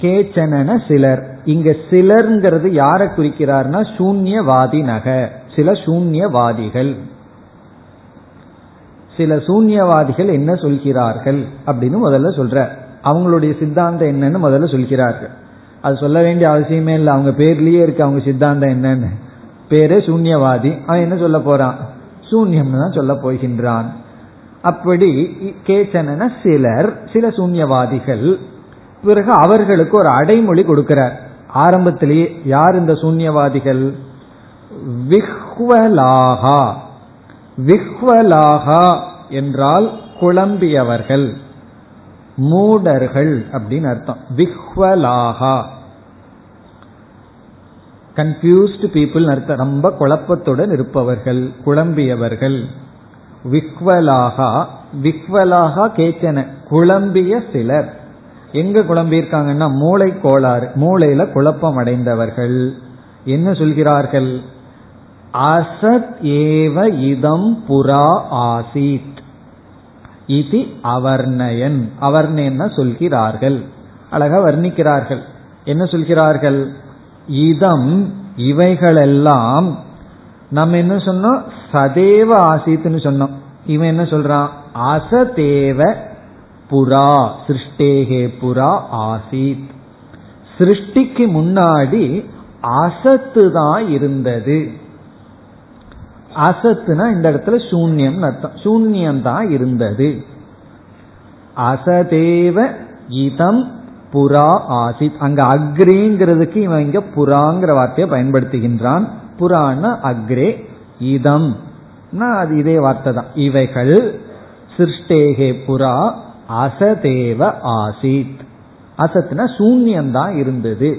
கேச்சனன சிலர். இங்க சிலர்ங்கிறது யாரை குறிக்கிறார்னா சூன்யவாதி நக சில சூன்யவாதிகள். சில சூன்யவாதிகள் என்ன சொல்கிறார்கள் அப்படின்னு முதல்ல சொல்ற. அவங்களுடைய சித்தாந்தம் என்னன்னு முதல்ல சொல்கிறார்கள். அது சொல்ல வேண்டிய அவசியமே இல்லை. அவங்க பேர்லயே இருக்கு. அவங்க சித்தாந்தம் என்னன்னு. பேரே சூன்யவாதி. அவன் என்ன சொல்ல போறான்? சூன்யம்னு தான் சொல்ல போகின்றான். அப்படி கேச்சன சிலர் சில சூன்யவாதிகள் பிறகு அவர்களுக்கு ஒரு அடைமொழி கொடுக்கிறார். ஆரம்பத்திலேயே யார் இந்த சூன்யவாதிகள்? விஹ்வலாகா விஹ்வலாகா என்றால் குழம்பியவர்கள். மூடர்கள் அப்படின்னு அர்த்தம். விஹ்வலாகா கன்ஃபியூஸ்டு பீப்புள் அர்த்தம். ரொம்ப குழப்பத்துடன் இருப்பவர்கள் குழம்பியவர்கள். விக்வலாகா விக்வலாகா கேச்சன குழம்பிய சிலர். எங்க குழம்பியிருக்காங்கன்னா மூளை கோளாறு மூளையில குழப்பம் அடைந்தவர்கள் என்ன சொல்கிறார்கள்? அசத் ஏவ இதம் புறா ஆசீத். இது அவர்ணயன். அவர்ணயன் சொல்கிறார்கள். அழகா வர்ணிக்கிறார்கள். என்ன சொல்கிறார்கள்? இதம் இவைகளெல்லாம் நம்ம என்ன சொன்னோம்? சதேவ ஆசித்துன்னு சொன்னோம். இவன் என்ன சொல்றான்? அசதேவ புறா சிருஷ்டேகே புறா ஆசித். சிருஷ்டிக்கு முன்னாடி அசத்து தான் இருந்தது. அசத்துனா இந்த இடத்துல சூன்யம் அர்த்தம். சூன்யம் தான் இருந்தது. அசதேவ இதம் புறா ஆசித். அங்க அக்ரேங்கிறதுக்கு இவன் இங்க புறாங்கிற வார்த்தையை பயன்படுத்துகின்றான். புறான அக்ரே இதம் அது இதே வார்த்தை தான். இவைகள் சிருஷ்டேகே புறா அசதேவ ஆசித். அசத்னா சூன்யம்தான் இருந்தது.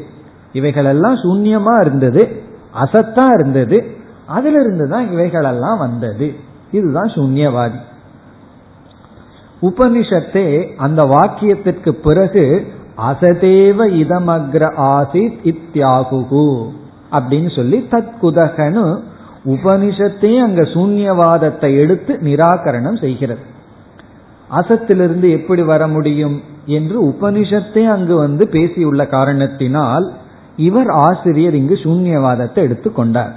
இவைகளெல்லாம் சூன்யமா இருந்தது. அசத்தா இருந்தது. அதுல இருந்துதான் இவைகளெல்லாம் வந்தது. இதுதான் சூன்யவாதி. உபனிஷத்தே அந்த வாக்கியத்திற்கு பிறகு அசதேவ இதமக்ர ஆசித் இத்தியாகுகு அப்படின்னு சொல்லி தற்குதகனு உபனிஷத்தையும் அங்க சூன்யவாதத்தை எடுத்து நிராகரணம் செய்கிறது. அசத்திலிருந்து எப்படி வர முடியும் என்று உபனிஷத்தை அங்கு வந்து பேசியுள்ள காரணத்தினால் இவர் ஆசிரியர் இங்கு சூன்யவாதத்தை எடுத்து கொண்டார்.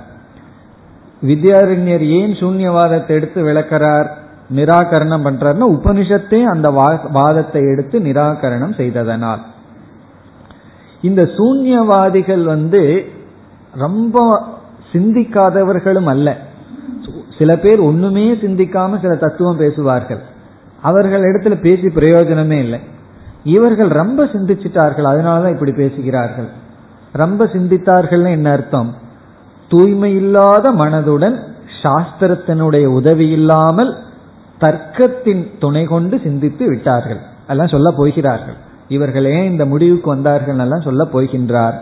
வித்யாரண்யர் ஏன் சூன்யவாதத்தை எடுத்து விளக்கிறார் நிராகரணம் பண்றாருன்னா உபனிஷத்தே அந்த வாதத்தை எடுத்து நிராகரணம் செய்ததனால். இந்த சூன்யவாதிகள் வந்து ரொம்ப சிந்திக்காதவர்களும் அல்ல. சில பேர் ஒண்ணுமே சிந்திக்காம சில தத்துவம் பேசுவார்கள். அவர்கள் இடத்துல பேசி பிரயோஜனமே இல்லை. இவர்கள் ரொம்ப சிந்திச்சிட்டார்கள் அதனாலதான் இப்படி பேசுகிறார்கள். ரொம்ப சிந்தித்தார்கள் என்ன அர்த்தம்? தூய்மை இல்லாத மனதுடன் சாஸ்திரத்தினுடைய உதவி இல்லாமல் தர்க்கத்தின் துணை கொண்டு சிந்தித்து விட்டார்கள். எல்லாம் சொல்ல போகிறார்கள். இவர்கள் ஏன் இந்த முடிவுக்கு வந்தார்கள் எல்லாம் சொல்ல போகின்றார்.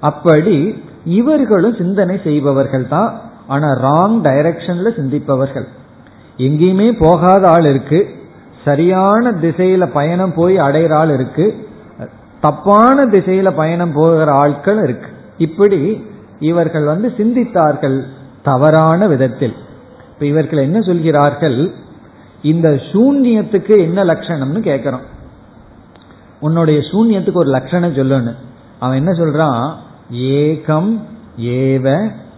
அப்படி இவர்களும் சிந்தனை செய்பவர்கள் தான் ஆனா ராங் டைரக்ஷன்ல சிந்திப்பவர்கள். எங்கேயுமே போகாத ஆள் இருக்கு. சரியான திசையில பயணம் போய் அடையிற ஆள் இருக்கு. தப்பான திசையில பயணம் போகிற ஆட்கள் இருக்கு. இப்படி இவர்கள் வந்து சிந்தித்தார்கள் தவறான விதத்தில். இப்ப இவர்கள் என்ன சொல்கிறார்கள்? இந்த சூன்யத்துக்கு என்ன லட்சணம்னு கேட்கிறோம் உன்னுடைய சூன்யத்துக்கு ஒரு லட்சணம் சொல்லணும் அவன் என்ன சொல்றான்? ஏகம் ஏவ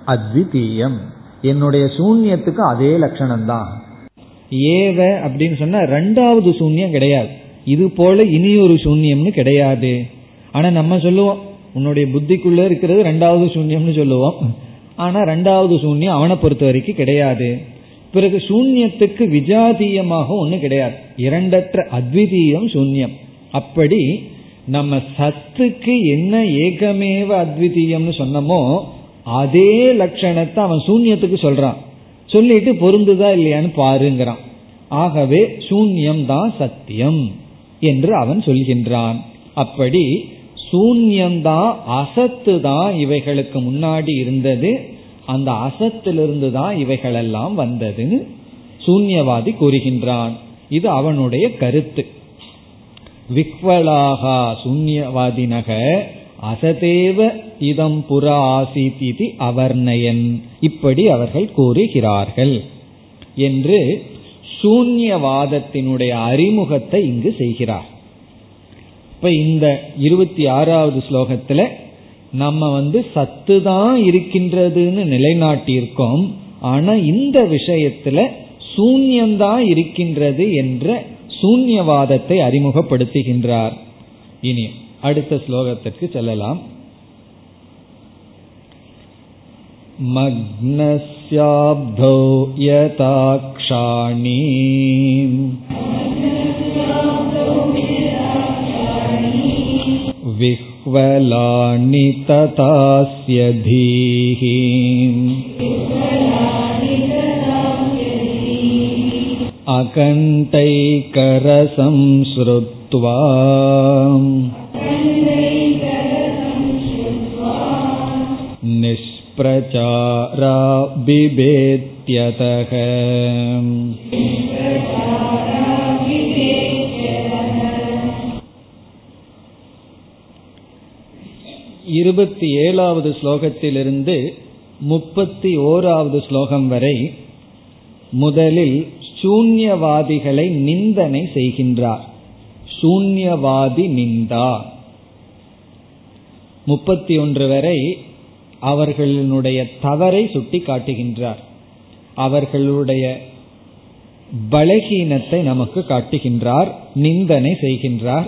அத்விதீயம். என்னுடைய சூன்யத்துக்கு அதே லட்சணம் தான் ஏவ அப்படின்னு சொன்னா ரெண்டாவது சூன்யம் கிடையாது. இது போல இனி ஒரு சூன்யம்னு கிடையாது. ஆனா நம்ம சொல்லுவோம் உன்னுடைய புத்திக்குள்ள இருக்கிறது ரெண்டாவது சூன்யம்னு சொல்லுவோம். ஆனா ரெண்டாவது சூன்யம் அவனை பொறுத்த வரைக்கும் கிடையாது. பிறகு சூன்யத்துக்கு விஜாதீயமாக ஒண்ணு கிடையாது. இரண்டற்ற அத்விதீயம் சூன்யம். அப்படி நம்ம சத்துக்கு என்ன ஏகமேவ அத்விதீயம்னு சொன்னமோ அதே லட்சணத்தை அவன் சூன்யத்துக்கு சொல்றான். சொல்லிட்டு பொருந்துதா இல்லையான்னு பாருங்கிறான். ஆகவே சூன்யம் தான் சத்தியம் என்று அவன் சொல்கின்றான். அப்படி சூன்யம்தான் அசத்து தான் இவைகளுக்கு முன்னாடி இருந்தது அந்த அசத்திலிருந்து தான் இவைகளெல்லாம் வந்ததுன்னு சூன்யவாதி கூறுகின்றான். இது அவனுடைய கருத்து. விக்வலாகா சூன்யவாதினக அசதேவ இதம் புறா ஆசித் இது அவர்ணயன். இப்படி அவர்கள் கூறுகிறார்கள். என்று சூன்யவாதத்தினுடைய அறிமுகத்தை இங்கு செய்கிறார். இப்ப இந்த இருபத்தி ஆறாவது ஸ்லோகத்துல நம்ம வந்து சத்து தான் இருக்கின்றதுன்னு நிலைநாட்டியிருக்கோம். ஆனா இந்த விஷயத்துல சூன்யம்தான் இருக்கின்றது என்ற சூன்யவாதத்தை அறிமுகப்படுத்துகின்றார். இனி அடுத்த ஸ்லோகத்திற்கு செல்லலாம் मग्नस्याब्धौ यताक्षाणि विह्वलानि तथास्य धीः अकण्ठैकरसंसृत्वा निष्प्रचारा बिभेत्यतः இருபத்தி ஏழாவது ஸ்லோகத்திலிருந்து முப்பத்தி ஓராவது ஸ்லோகம் வரை முதலில் சூன்யவாதிகளை நிந்தனை செய்கின்றார் சூன்யவாதி நிந்தா. முப்பத்தி ஒன்று வரை அவர்களுடைய தவறை சுட்டி காட்டுகின்றார் அவர்களுடைய பலகீனத்தை நமக்கு காட்டுகின்றார் நிந்தனை செய்கின்றார்.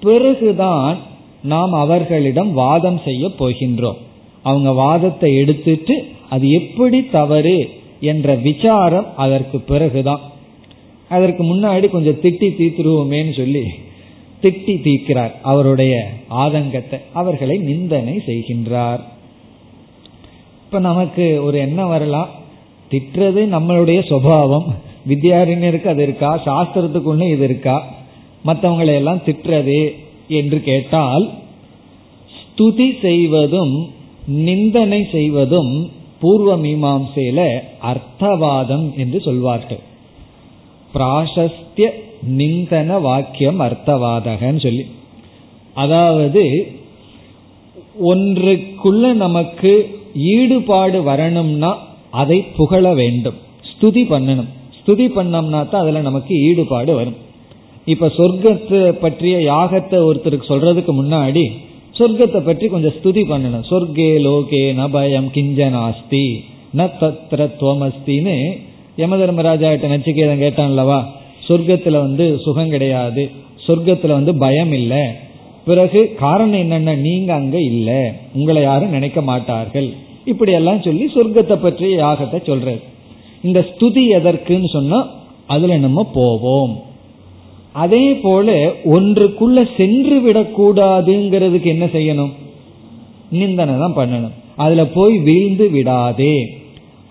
பிறகுதான் நாம் அவர்களிடம் வாதம் செய்ய போகின்றோம். அவங்க வாதத்தை எடுத்துட்டு அது எப்படி தவறு என்ற விசாரம் அதற்கு பிறகுதான். அதற்கு முன்னாடி கொஞ்சம் திட்டி தீத்துருவோமேன்னு சொல்லி திட்டி தீக்கிறார் அவருடைய ஆதங்கத்தை. அவர்களை நிந்தனை செய்கின்றார். இப்ப நமக்கு ஒரு எண்ணம் வரலாம். திட்டுறது நம்மளுடைய சுவாவம் வித்யாரண்யருக்கு அது இருக்கா? சாஸ்திரத்துக்குள்ள இது இருக்கா? மற்றவங்களை எல்லாம் திட்டுறது என்று கேட்டால் ஸ்துதி செய்வதும் நிந்தனை செய்வதும் பூர்வ மீமாசையில அர்த்தவாதம் என்று சொல்வார்கள். பிராசஸ்திய நிந்தன வாக்கியம் அர்த்தவாதகன்னு சொல்லி. அதாவது ஒன்றுக்குள்ள நமக்கு ஈடுபாடு வரணும்னா அதை புகழ வேண்டும். ஸ்துதி பண்ணணும். ஸ்துதி பண்ணோம்னா தான் அதில் நமக்கு ஈடுபாடு வரும். இப்போ சொர்க்கத்தை பற்றிய யாகத்தை ஒருத்தருக்கு சொல்றதுக்கு முன்னாடி சொர்க்கத்தை பற்றி கொஞ்சம் ஸ்துதி பண்ணணும். சொர்க்கே லோகே நபயம் கிஞ்சனாஸ்தி ந தத்ர துவமஸ்தின்னு யம தர்மராஜா கிட்ட நச்சிகேதன் கேட்டான்லவா சொர்க்கத்துல வந்து சுகம் கிடையாது சொர்க்கத்துல வந்து பயம் இல்லை. பிறகு காரணம் என்னன்னா நீங்க அங்க இல்லை உங்களை யாரும் நினைக்க மாட்டார்கள். இப்படி எல்லாம் சொல்லி சொர்க்கத்தை பற்றி யாகத்தை சொல்றது இந்த ஸ்துதி எதற்குன்னு சொன்னா அதுல நம்ம போவோம். அதே போல ஒன்றுக்குள்ள சென்று விடக்கூடாதுங்கிறதுக்கு என்ன செய்யணும்? நிந்தனை தான் பண்ணணும். அதுல போய் வீழ்ந்து விடாதே.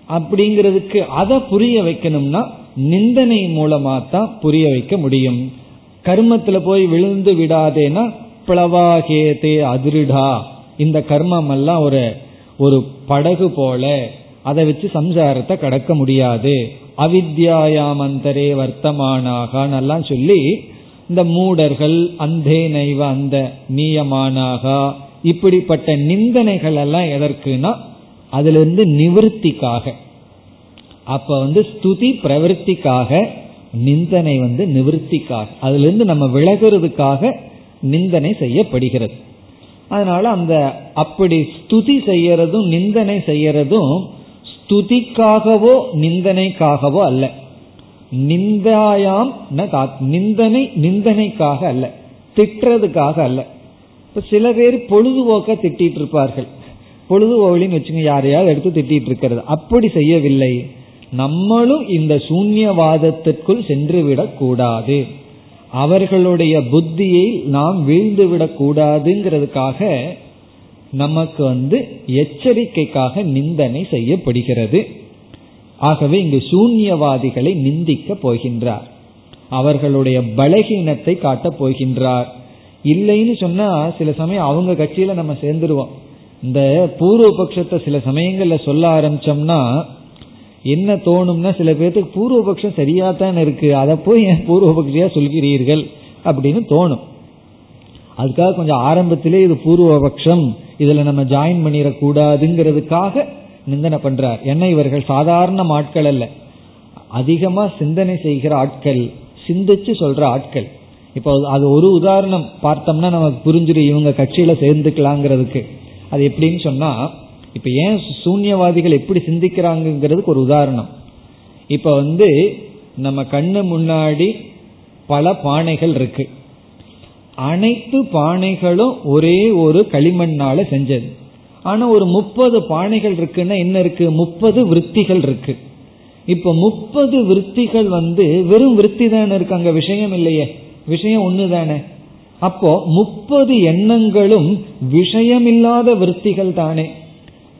அப்படிங்கிறதுக்கு அதை புரிய வைக்கணும்னா நிந்தனை மூலமா தான் புரிய வைக்க முடியும். கர்மத்துல போய் விழுந்து விடாதேன்னா பிளவாகேதே அதிருடா. இந்த கர்மம் எல்லாம் ஒரு ஒரு படகு போல அதை வச்சு சம்சாரத்தை கடக்க முடியாது. அவித்யாயாமந்தரே வர்த்தமானாக எல்லாம் சொல்லி இந்த மூடர்கள் அந்தே நைவ அந்த நீயமானாக இப்படிப்பட்ட நிந்தனைகள் எல்லாம் எதற்குனா அதிலிருந்து நிவர்த்திக்காக. அப்ப வந்து ஸ்துதி பிரவருத்திக்காக நிந்தனை வந்து நிவர்த்திக்காக. அதிலிருந்து நம்ம விலகிறதுக்காக நிந்தனை செய்யப்படுகிறது. அதனால அந்த அப்படி ஸ்துதி செய்யறதும் நிந்தனை செய்யறதும் ஸ்துதிக்காகவோ நிந்தனைக்காகவோ அல்ல. நிந்தாயாம் நிந்தனை நிந்தனைக்காக அல்ல. திட்டுறதுக்காக அல்ல. இப்ப சில பேர் பொழுதுபோக்க திட்டிட்டு இருப்பார்கள். பொழுதுபோகலின்னு வச்சுங்க யாரையாவது எடுத்து திட்டிட்டு இருக்கிறது. அப்படி செய்யவில்லை. நம்மளும் இந்த சூன்யவாதத்திற்குள் சென்று விடக்கூடாது அவர்களுடைய புத்தியை நாம் வீழ்ந்து விடக்கூடாதுங்கிறதுக்காக நமக்கு வந்து எச்சரிக்கைக்காக நிந்தனை செய்யப்படுகிறது. ஆகவே இங்கு சூன்யவாதிகளை நிந்திக்க போகின்றார். அவர்களுடைய பலகீனத்தை காட்டப் போகின்றார். இல்லைன்னு சொன்னா சில சமயம் அவங்க கட்சியில நம்ம சேர்ந்துருவோம். இந்த பூர்வ பட்சத்தை சில சமயங்கள்ல சொல்ல ஆரம்பிச்சோம்னா என்ன தோணும்னா சில பேர்த்துக்கு பூர்வபக்ஷம் சரியா தான் இருக்கு அதை போய் ஏன் பூர்வபக்ஷியா சொல்கிறீர்கள் அப்படின்னு தோணும். அதுக்காக கொஞ்சம் ஆரம்பத்திலே இது பூர்வபக்ஷம் இதுல நம்ம ஜாயின் பண்ணிடக்கூடாதுங்கிறதுக்காக நிந்தனை பண்றார். என்ன இவர்கள்? சாதாரண ஆட்கள் அல்ல. அதிகமா சிந்தனை செய்கிற ஆட்கள் சிந்திச்சு சொல்ற ஆட்கள். இப்போ அது ஒரு உதாரணம் பார்த்தோம்னா நமக்கு புரிஞ்சிடும் இவங்க கட்சியில சேர்ந்துக்கலாங்கிறதுக்கு. அது எப்படின்னு சொன்னா இப்ப ஏன் சூன்யவாதிகள் எப்படி சிந்திக்கிறாங்கிறதுக்கு ஒரு உதாரணம். இப்ப வந்து நம்ம கண்ணு முன்னாடி பல பானைகள் இருக்கு. அனைத்து பானைகளும் ஒரே ஒரு களிமண்ணால செஞ்சது. ஆனா ஒரு முப்பது பானைகள் இருக்குன்னா என்ன இருக்கு? முப்பது விற்த்திகள் இருக்கு. இப்ப முப்பது விற்த்திகள் வந்து வெறும் விற்பி தானே இருக்கு அங்க விஷயம் இல்லையே. விஷயம் ஒண்ணு தானே அப்போ முப்பது எண்ணங்களும் விஷயமில்லாத விற்த்திகள் தானே.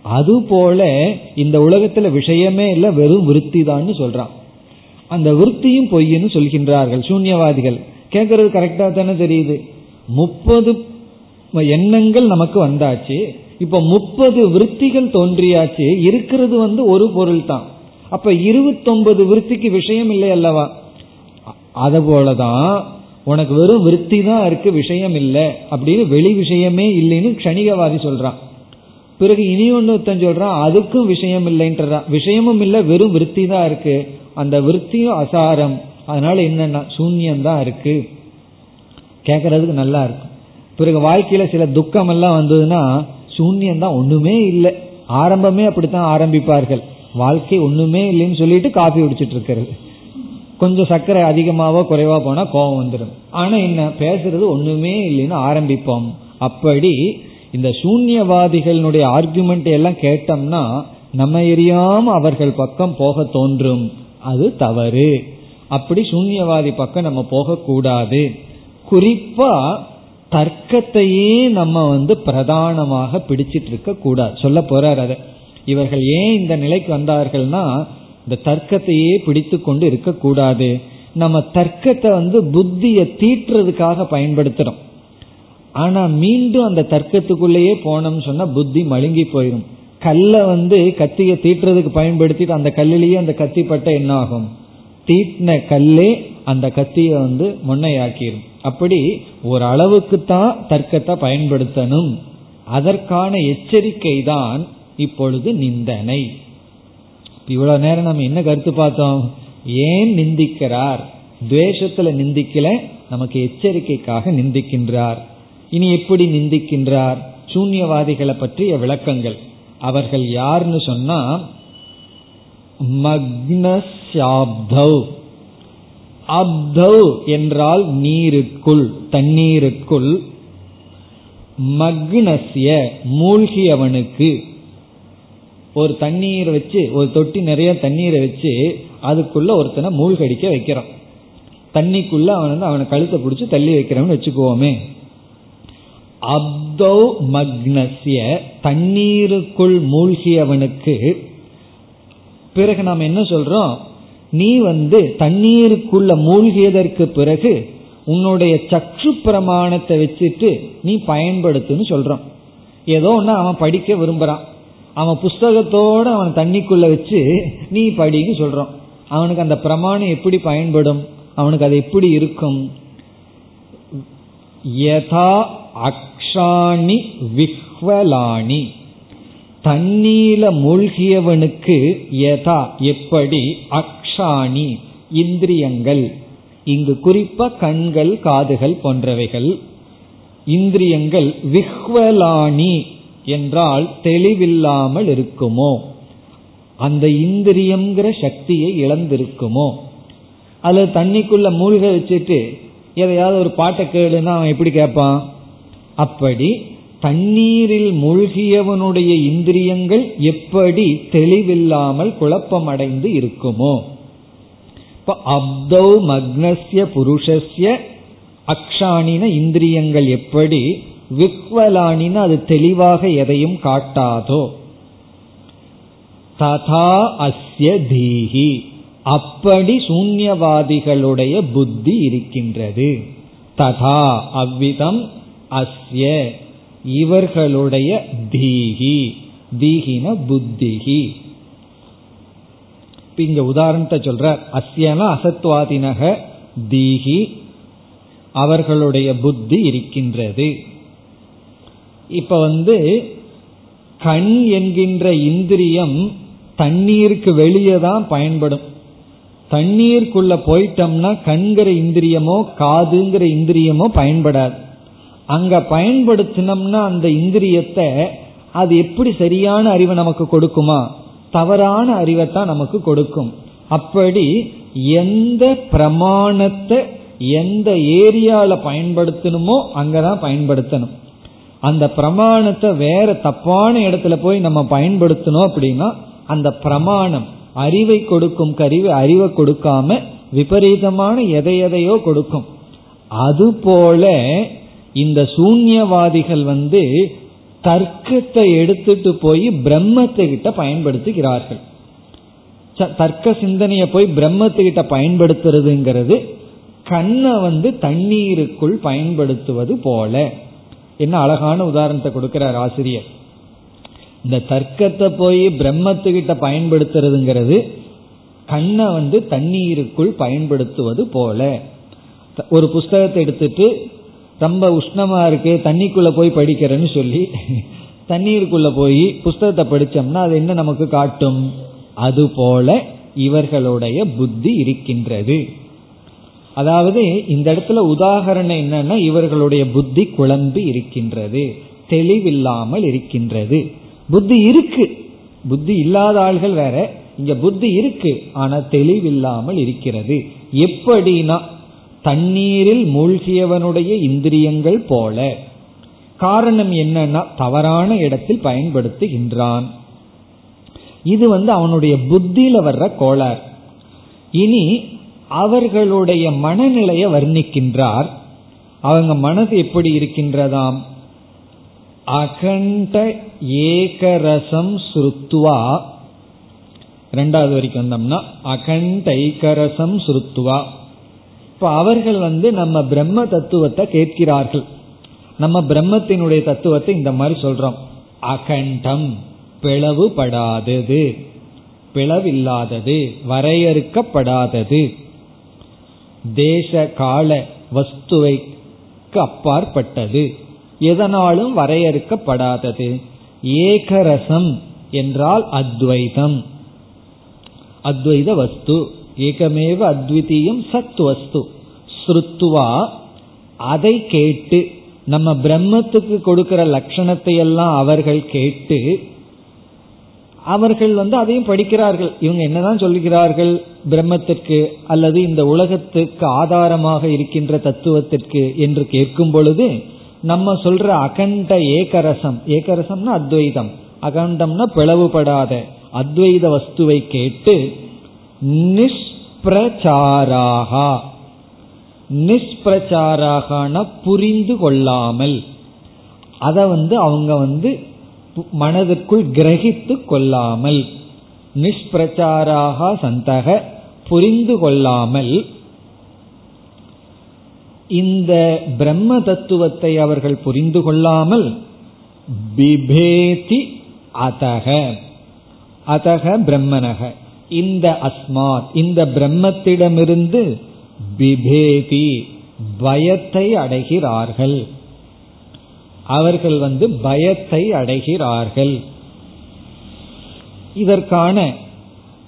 அதுபோல இந்த உலகத்துல விஷயமே இல்லை வெறும் விற்பி தான் சொல்றான். அந்த விற்த்தியும் பொய்ன்னு சொல்கின்றார்கள் சூன்யவாதிகள். கேட்கறது கரெக்டா தானே தெரியுது. முப்பது எண்ணங்கள் நமக்கு வந்தாச்சு. இப்ப முப்பது விற்த்திகள் தோன்றியாச்சு. இருக்கிறது வந்து ஒரு பொருள் தான். அப்ப இருபத்தொன்பது விற்த்திக்கு விஷயம் இல்லை அல்லவா? அத போலதான் உனக்கு வெறும் விற்பி தான் இருக்கு விஷயம் இல்லை அப்படின்னு வெளி விஷயமே இல்லைன்னு கணிகவாதி சொல்றான். பிறகு இனி ஒன்னொருத்தன் சொல்றான் அதுக்கும் விஷயம் இல்லைன்றான் விஷயமும் இல்லை வெறும் விற்பி தான் இருக்கு. அந்த விற்பியும் அசாரம். அதனால என்னன்னா சூன்யம் தான் இருக்கு. கேட்கறதுக்கு நல்லா இருக்கும். பிறகு வாழ்க்கையில சில துக்கம் எல்லாம் வந்ததுன்னா சூன்யம் தான் ஒண்ணுமே இல்லை. ஆரம்பமே அப்படித்தான் ஆரம்பிப்பார்கள். வாழ்க்கை ஒண்ணுமே இல்லைன்னு சொல்லிட்டு காஃபி குடிச்சிட்டு இருக்கிறது. கொஞ்சம் சர்க்கரை அதிகமாவோ குறைவா போனா கோபம் வந்துடும். ஆனா என்ன பேசுறது ஒண்ணுமே இல்லைன்னு ஆரம்பிப்போம். அப்படி இந்த சூன்யவாதிகளுடைய ஆர்குமெண்ட் எல்லாம் கேட்டோம்னா நம்ம எரியாம அவர்கள் பக்கம் போக தோன்றும். அது தவறு. அப்படி சூன்யவாதி பக்கம் நம்ம போகக்கூடாது. குறிப்பா தர்க்கத்தையே நம்ம வந்து பிரதானமாக பிடிச்சிட்டு இருக்க கூடாது. சொல்ல போறார் அதை. இவர்கள் ஏன் இந்த நிலைக்கு வந்தார்கள்னா இந்த தர்க்கத்தையே பிடித்து கொண்டு இருக்கக்கூடாது. நம்ம தர்க்கத்தை வந்து புத்தியை தீட்டுறதுக்காக பயன்படுத்துறோம். ஆனா மீண்டும் அந்த தர்க்கத்துக்குள்ளேயே போனோம்னு சொன்னா புத்தி மழுங்கி போயிடும் கல்லை வந்து கத்தியை தீட்டுறதுக்கு பயன்படுத்திட்டு அந்த கல்லிலேயே அந்த கத்தி பட்ட என்ன ஆகும் தீட்டின கல்லே அந்த கத்தியை வந்து முன்னையாக்கிடும் அப்படி ஒரு அளவுக்கு தான் தர்க்கத்தை பயன்படுத்தணும். அதற்கான எச்சரிக்கை தான் இப்பொழுது நிந்தனை. இவ்வளவு நேரம் நம்ம என்ன கருத்து பார்த்தோம்? ஏன் நிந்திக்கிறார்? துவேஷத்துல நிந்திக்கல நமக்கு எச்சரிக்கைக்காக நிந்திக்கின்றார். இனி எப்படி நிந்திக்கின்றார்? சூன்யவாதிகளை பற்றிய விளக்கங்கள். அவர்கள் யாருன்னு சொன்னா மக்னசாப்தௌ அப்தௌ என்றால் நீருக்குள் தண்ணீருக்குள். மக்னசிய மூழ்கியவனுக்கு. ஒரு தண்ணீரை வச்சு ஒரு தொட்டி நிறைய தண்ணீரை வச்சு அதுக்குள்ள ஒருத்தனை மூழ்கடிக்க வைக்கிறான் தண்ணிக்குள்ள அவன் வந்து அவனை கழுத்தை பிடிச்சி தள்ளி வைக்கிறவன் வச்சுக்குவோமே. அப்தௌ மக்னசிய தண்ணீருக்குள் மூழ்கியவனுக்கு பிறகு நாம் என்ன சொல்றோம்? நீ வந்து தண்ணீருக்குள்ள மூழ்கியதற்கு பிறகு உன்னுடைய சக்ஷு பிரமாணத்தை வச்சுட்டு நீ பயன்படுத்துன்னு சொல்றோம். ஏதோ ஒன்று அவன் படிக்க விரும்புறான். அவன் புஸ்தகத்தோட அவன் தண்ணிக்குள்ள வச்சு நீ படின்னு சொல்றான். அவனுக்கு அந்த பிரமாணம் எப்படி பயன்படும்? அவனுக்கு அது எப்படி இருக்கும்? யதா அக்ஷாணி விஹ்வலாணி. தண்ணீல மூழ்கியவனுக்கு யதா எப்படி? அக்ஷாணி இந்திரியங்கள். இங்கு குறிப்பா கண்கள் காதுகள் போன்றவைகள். இந்திரியங்கள் விஹ்வலாணி என்றால் தெளிவில்லாமல் இருக்குமோ? அந்த இந்திரியம்ங்கிற சக்தியை இழந்திருக்குமோ? அல்லது தண்ணிக்குள்ள மூழ்க வச்சுட்டு எதையாவது ஒரு பாட்டை கேளுன்னா அவன் எப்படி கேட்பான்? அப்படி தண்ணீரில் மூழ்கியவனுடைய இந்திரியங்கள் எப்படி தெளிவில்லாமல் குழப்பமடைந்து இருக்குமோ? இப்ப அப்தௌ மக்னஸ்ய புருஷஸ்ய அக்ஷானின இந்திரியங்கள் எப்படி விக்வலானின அது தெளிவாக எதையும் காட்டாதோ. ததா அஸ்ய தீஹி. அப்படி சூன்யவாதிகளுடைய புத்தி இருக்கின்றது. ததா அவ்விதம் அஸ்ய. இவர்களுடைய தீஹி. தீஹின புத்திஹி. இங்க உதாரணத்தை சொல்ற அஸ்யன அசத்வாதினக தீகி அவர்களுடைய புத்தி இருக்கின்றது. இப்ப வந்து கண் என்கின்ற இந்திரியம் தண்ணீருக்கு வெளியே தான் பயன்படும். தண்ணீருக்குள்ள போயிட்டோம்னா கண்கிற இந்திரியமோ காதுங்கிற இந்திரியமோ பயன்படாது. அங்க பயன்படுத்தினோம்னா அந்த இந்திரியத்தை அது எப்படி சரியான அறிவை நமக்கு கொடுக்குமா? தவறான அறிவை தான் நமக்கு கொடுக்கும். அப்படி எந்த பிரமாணத்தை எந்த ஏரியால பயன்படுத்தணுமோ அங்கதான் பயன்படுத்தணும். அந்த பிரமாணத்தை வேற தப்பான இடத்துல போய் நம்ம பயன்படுத்தணும் அப்படின்னா அந்த பிரமாணம் அறிவை கொடுக்கும் கருவி அறிவை கொடுக்காம விபரீதமான எதை எதையோ கொடுக்கும். அதுபோல இந்த சூன்யவாதிகள் வந்து தர்க்கத்தை எடுத்துட்டு போய் பிரம்மத்தை கிட்ட பயன்படுத்துகிறார்கள். தர்க்க சிந்தனையை போய் பிரம்மத்துக்கிட்ட பயன்படுத்துறதுங்கிறது கண்ணை வந்து தண்ணீருக்குள் பயன்படுத்துவது போல. என்ன அழகான உதாரணத்தை கொடுக்கிறார் ஆசிரியர். இந்த தர்க்கத்தை போய் பிரம்மத்துக்கிட்ட பயன்படுத்துறதுங்கிறது கண்ணை வந்து தண்ணீருக்குள் பயன்படுத்துவது போல. ஒரு புஸ்தகத்தை எடுத்துட்டு ரொம்ப உஷ்ணமா இருக்கு தண்ணிக்குள்ள போய் படிக்கிறேன்னு சொல்லி தண்ணீருக்குள்ள போய் புஸ்தகத்தை படிச்சோம்னா அது என்ன நமக்கு காட்டும்? அது போல இவர்களுடைய புத்தி இருக்கின்றது. அதாவது இந்த இடத்துல உதாகரணம் என்னன்னா இவர்களுடைய புத்தி குழம்பி இருக்கின்றது தெளிவில்லாமல் இருக்கின்றது. புத்தி இருக்கு. புத்தி இல்லாத ஆள்கள் வேற. இங்க புத்தி இருக்கு ஆனா தெளிவில்லாமல் இருக்கிறது. எப்படின்னா தண்ணீரில் மூழ்கியவனுடைய இந்திரியங்கள் போல. காரணம் என்னன்னா தவறான இடத்தில் பயன்படுத்துகின்றான். இது வந்து அவனுடைய புத்தியில வர்ற கோளாறு. இனி அவர்களுடைய மனநிலையை வர்ணிக்கின்றார். அவங்க மனது எப்படி இருக்கின்றதாம்? அகண்ட ஏகரசம் சுருத்துவா. ரெண்டாவது வரைக்கும் வந்தோம்னா அகண்ட ஐக்கரசம் சுருத்துவா. இப்ப அவர்கள் வந்து நம்ம பிரம்ம தத்துவத்தை கேட்கிறார்கள். நம்ம பிரம்மத்தினுடைய தத்துவத்தை இந்த மாதிரி சொல்றோம். அகண்டம் பிளவுபடாதது பிளவில்லாதது வரையறுக்கப்படாதது. தேச கால வஸ்துவைக்கு அப்பாற்பட்டது. எதனாலும் வரையறுக்கப்படாதது. ஏகரசம் என்றால் அத்வைதம். அத்வைத வஸ்து. ஏகமேவ அத்விதீயம் சத் வஸ்து. ஸ்ருத்துவா அதை கேட்டு நம்ம பிரம்மத்துக்கு கொடுக்கிற லட்சணத்தை எல்லாம் அவர்கள் கேட்டு அவர்கள் வந்து அதையும் படிக்கிறார்கள். இவங்க என்னதான் சொல்கிறார்கள் பிரம்மத்திற்கு அல்லது இந்த உலகத்துக்கு ஆதாரமாக இருக்கின்ற தத்துவத்திற்கு என்று கேட்கும் பொழுது நம்ம சொல்ற அகண்ட ஏகரசம் ஏகரசம்னா அத்வைதம் அகண்டம்னா பிளவுபடாத அத்வைத வஸ்துவை கேட்டு நிஷ்பிரச்சாராகா நிஷ்பிரச்சாராகனா புரிந்து கொள்ளாமல் அதை வந்து அவங்க வந்து மனதிற்குள் கிரகித்து கொள்ளாமல் நிஷ்பிரச்சாராக சந்தக புரிந்து கொள்ளாமல் இந்த பிரம்ம தத்துவத்தை அவர்கள் புரிந்து கொள்ளாமல் பிபேதி அதக. அதக பிரம்மனக. இந்த அஸ்மாத் இந்த பிரம்மத்திடமிருந்து பிபேதி பயத்தை அடைகிறார்கள். அவர்கள் வந்து பயத்தை அடைகிறார்கள். இதற்கான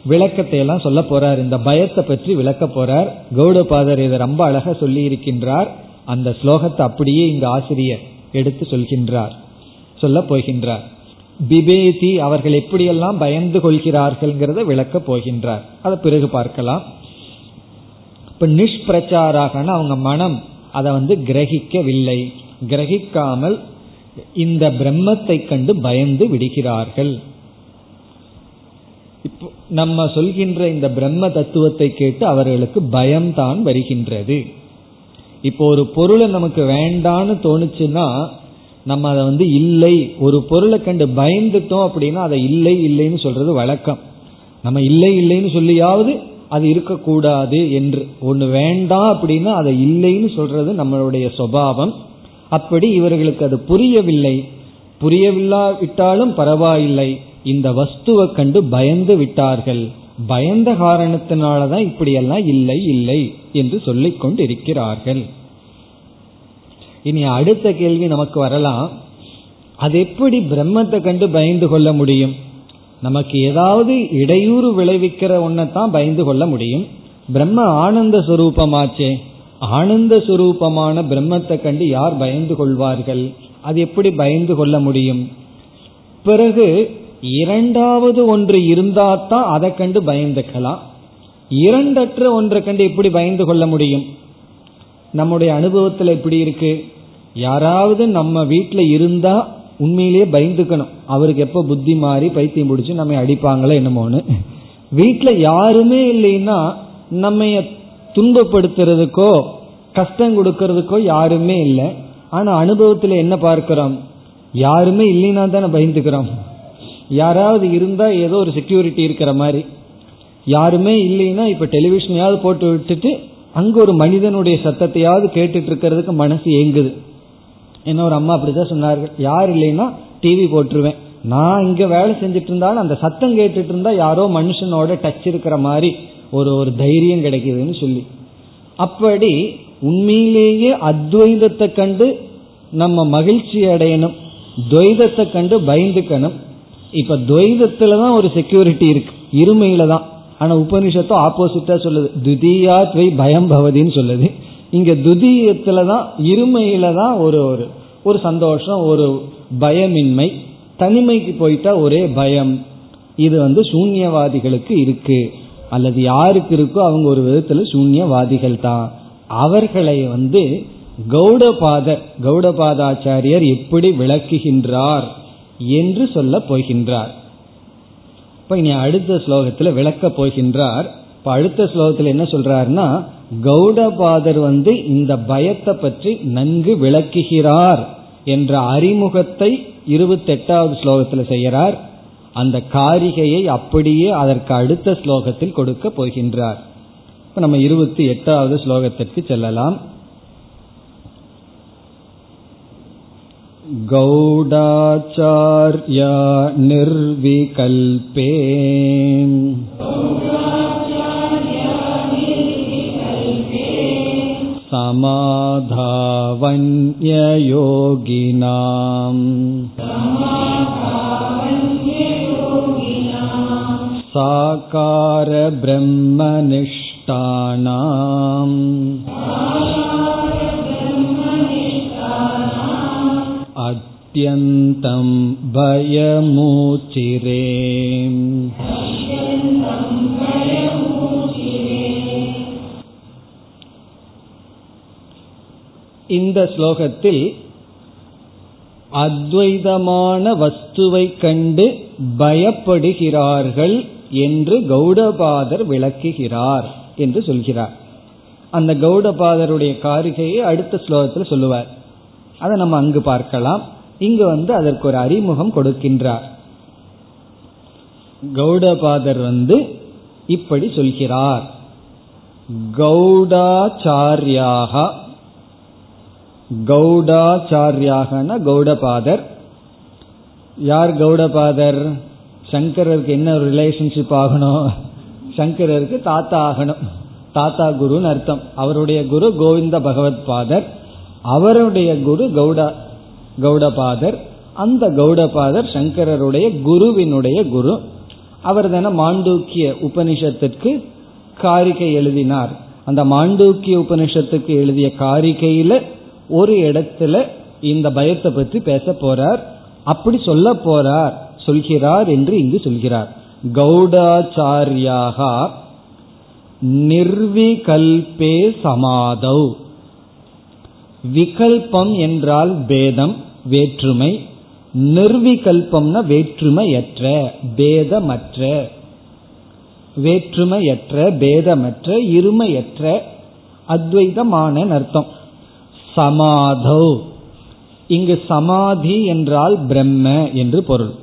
விளக்கத்தை எல்லாம் சொல்ல போறார். இந்த பயத்தை பற்றி விளக்க போறார். கௌடபாதர் இதை ரொம்ப அழகா சொல்லி இருக்கின்றார். அந்த ஸ்லோகத்தை அப்படியே இங்கு ஆசிரியர் எடுத்து சொல்கின்றார். சொல்ல போகின்றார். பிபேதி அவர்கள் எப்படியெல்லாம் பயந்து கொள்கிறார்கள்ங்கிறத விளக்க போகின்றார். அதை பிறகு பார்க்கலாம். இப்ப நிஷ்பிரச்சாராகனா அவங்க மனம் அதை வந்து கிரகிக்கவில்லை. கிரகிக்காமல் இந்த பிரம்மத்தை கண்டு பயந்து விடுகிறார்கள். இப்போ நம்ம சொல்கின்ற இந்த பிரம்ம தத்துவத்தை கேட்டு அவர்களுக்கு பயம்தான் வருகின்றது. இப்போ ஒரு பொருளை நமக்கு வேண்டான்னு தோணுச்சுன்னா நம்ம அதை வந்து இல்லை ஒரு பொருளை கண்டு பயந்துட்டோம் அப்படின்னா அதை இல்லை இல்லைன்னு சொல்றது வழக்கம். நம்ம இல்லை இல்லைன்னு சொல்லியாவது அது இருக்கக்கூடாது என்று. ஒன்று வேண்டாம் அப்படின்னா அதை இல்லைன்னு சொல்றது நம்மளுடைய சுவாவம் அப்படி இவர்களுக்கு அது புரியவில்லை. புரியவில்லாவிட்டாலும் பரவாயில்லை. இந்த வஸ்துவை கண்டு பயந்து விட்டார்கள். பயந்த காரணத்தினாலதான் இப்படியெல்லாம் இல்லை இல்லை என்று சொல்லிக் கொண்டிருக்கிறார்கள். இனி அடுத்த கேள்வி நமக்கு வரலாம். அது எப்படி பிரம்மத்தை கண்டு பயந்து கொள்ள முடியும்? நமக்கு ஏதாவது இடையூறு விளைவிக்கிற ஒன்னதான் பயந்து கொள்ள முடியும். பிரம்ம ஆனந்த சுரூபமாச்சே. ஆனந்த சுரூபமான பிரம்மத்தை கண்டு யார் பயந்து கொள்வார்கள்? அது எப்படி பயந்து கொள்ள முடியும்? பிறகு இரண்டாவது ஒன்று இருந்தாதான் அதை கண்டு பயந்துக்கலாம். இரண்டற்ற ஒன்றை கண்டு எப்படி பயந்து கொள்ள முடியும்? நம்முடைய அனுபவத்தில் எப்படி இருக்கு? யாராவது நம்ம வீட்டில் இருந்தா உண்மையிலேயே பயந்துக்கணும். அவருக்கு எப்போ புத்தி மாறி பைத்தியம் பிடிச்சி நம்ம அடிப்பாங்களோ என்னமோன்னு. வீட்டில் யாருமே இல்லைன்னா நம்ம துன்பப்படுத்துறதுக்கோ கஷ்டம் கொடுக்கறதுக்கோ யாருமே இல்லை. ஆனா அனுபவத்தில் என்ன பார்க்கிறோம்? யாருமே இல்லைன்னா தானே பயந்துக்கிறோம். யாராவது இருந்தா ஏதோ ஒரு செக்யூரிட்டி இருக்கிற மாதிரி. யாருமே இல்லைன்னா இப்ப டெலிவிஷனையாவது போட்டு விட்டுட்டு அங்க ஒரு மனிதனுடைய சத்தத்தையாவது கேட்டுட்டு இருக்கிறதுக்கு மனசு ஏங்குது. என்ன ஒரு அம்மா அப்படிதான் சொன்னார்கள். யார் இல்லைன்னா டிவி போட்டுருவேன். நான் இங்க வேலை செஞ்சுட்டு இருந்தாலும் அந்த சத்தம் கேட்டுட்டு இருந்தா யாரோ மனுஷனோட டச் இருக்கிற மாதிரி. ஒரு ஒரு தைரியம் கிடைக்குதுன்னு சொல்லி. அப்படி உண்மையிலேயே அத்வைதத்தை கண்டு நம்ம மகிழ்ச்சி அடையணும். துவைதத்தை கண்டு பயந்துக்கணும். இப்ப துவைதத்துல தான் ஒரு செக்யூரிட்டி இருக்கு. இருமையில தான். ஆனா உபனிஷத்தும் ஆப்போசிட்டா சொல்லுது. துதியா துவை பயம் பவதின்னு சொல்லுது. இங்க துதியத்துல தான் இருமையில தான் ஒரு ஒரு ஒரு சந்தோஷம் ஒரு பயமின்மை. தனிமைக்கு போயிட்டா ஒரே பயம். இது வந்து சூன்யவாதிகளுக்கு இருக்கு. அல்லது யாருக்கு இருக்கோ அவங்க ஒரு விதத்துல சூன்யவாதிகள் தான் அவர்களை வந்து கௌடபாதர் கௌடபாதாச்சாரியர் எப்படி விளக்குகின்றார் என்று சொல்ல போகின்றார். இப்ப இனி அடுத்த ஸ்லோகத்துல விளக்க போகின்றார். இப்ப அடுத்த ஸ்லோகத்துல என்ன சொல்றாருன்னா கௌடபாதர் வந்து இந்த பயத்தை பற்றி நன்கு விளக்குகிறார் என்ற அறிமுகத்தை இருபத்தி எட்டாவது ஸ்லோகத்துல செய்கிறார். அந்த காரிகையை அப்படியே அதற்கு அடுத்த ஸ்லோகத்தில் கொடுக்க போகின்றார் இப்ப நம்ம இருபத்தி எட்டாவது ஸ்லோகத்திற்கு செல்லலாம் गौडाचार्या निर्विकल्पे समाधावन्ययोगिनाम् साकारब्रह्मनिष्ठानाम् अत्यन्तं भयमूचिरे இந்த ஸ்லோகத்தில் அத்வைதமான வஸ்துவை கண்டு பயப்படுகிறார்கள் என்று கௌடபாதர் விளக்குகிறார் என்று சொல்கிறார். அந்த கௌடபாதருடைய காரிகையை அடுத்த ஸ்லோகத்தில் சொல்லுவார். அதை நம்ம அங்கு பார்க்கலாம். இங்கு வந்து அதற்கு ஒரு அறிமுகம் கொடுக்கின்றார். கௌடபாதர் வந்து இப்படி சொல்கிறார். கௌடாச்சாரியாக கௌடாச்சாரியாகனா கௌடபாதர்? யார் கௌடபாதர்? சங்கரருக்கு என்ன ரிலேஷன்ஷிப் ஆகணும்? சங்கரருக்கு தாத்தா ஆகணும். தாத்தா குருன்னு அர்த்தம். அவருடைய குரு கோவிந்த பகவத் பாதர் அவருடைய குரு கௌட கௌடபாதர் அந்த கௌடபாதர் சங்கரருடைய குருவினுடைய குரு. அவர் தானே மாண்டூக்கிய உபனிஷத்திற்கு காரிகை எழுதினார். அந்த மாண்டூக்கிய உபனிஷத்துக்கு எழுதிய காரிகையில ஒரு இடத்துல இந்த பயத்தை பற்றி பேச போறார். அப்படி சொல்ல போறார். சொல்கிறார் என்று இங்கு சொல்கிறார். கௌடாச்சாரியாக நிர்விகல்பே சமாதௌ. விகல்பம் என்றால் பேதம் வேற்றுமை. நிர்விகல்பம்னா வேற்றுமையற்ற பேதமற்ற. வேற்றுமையற்ற பேதமற்ற இருமையற்ற அத்வைதமான அர்த்தம். சமாதௌ. இங்கு சமாதி என்றால் பிரம்ம என்று பொருள்.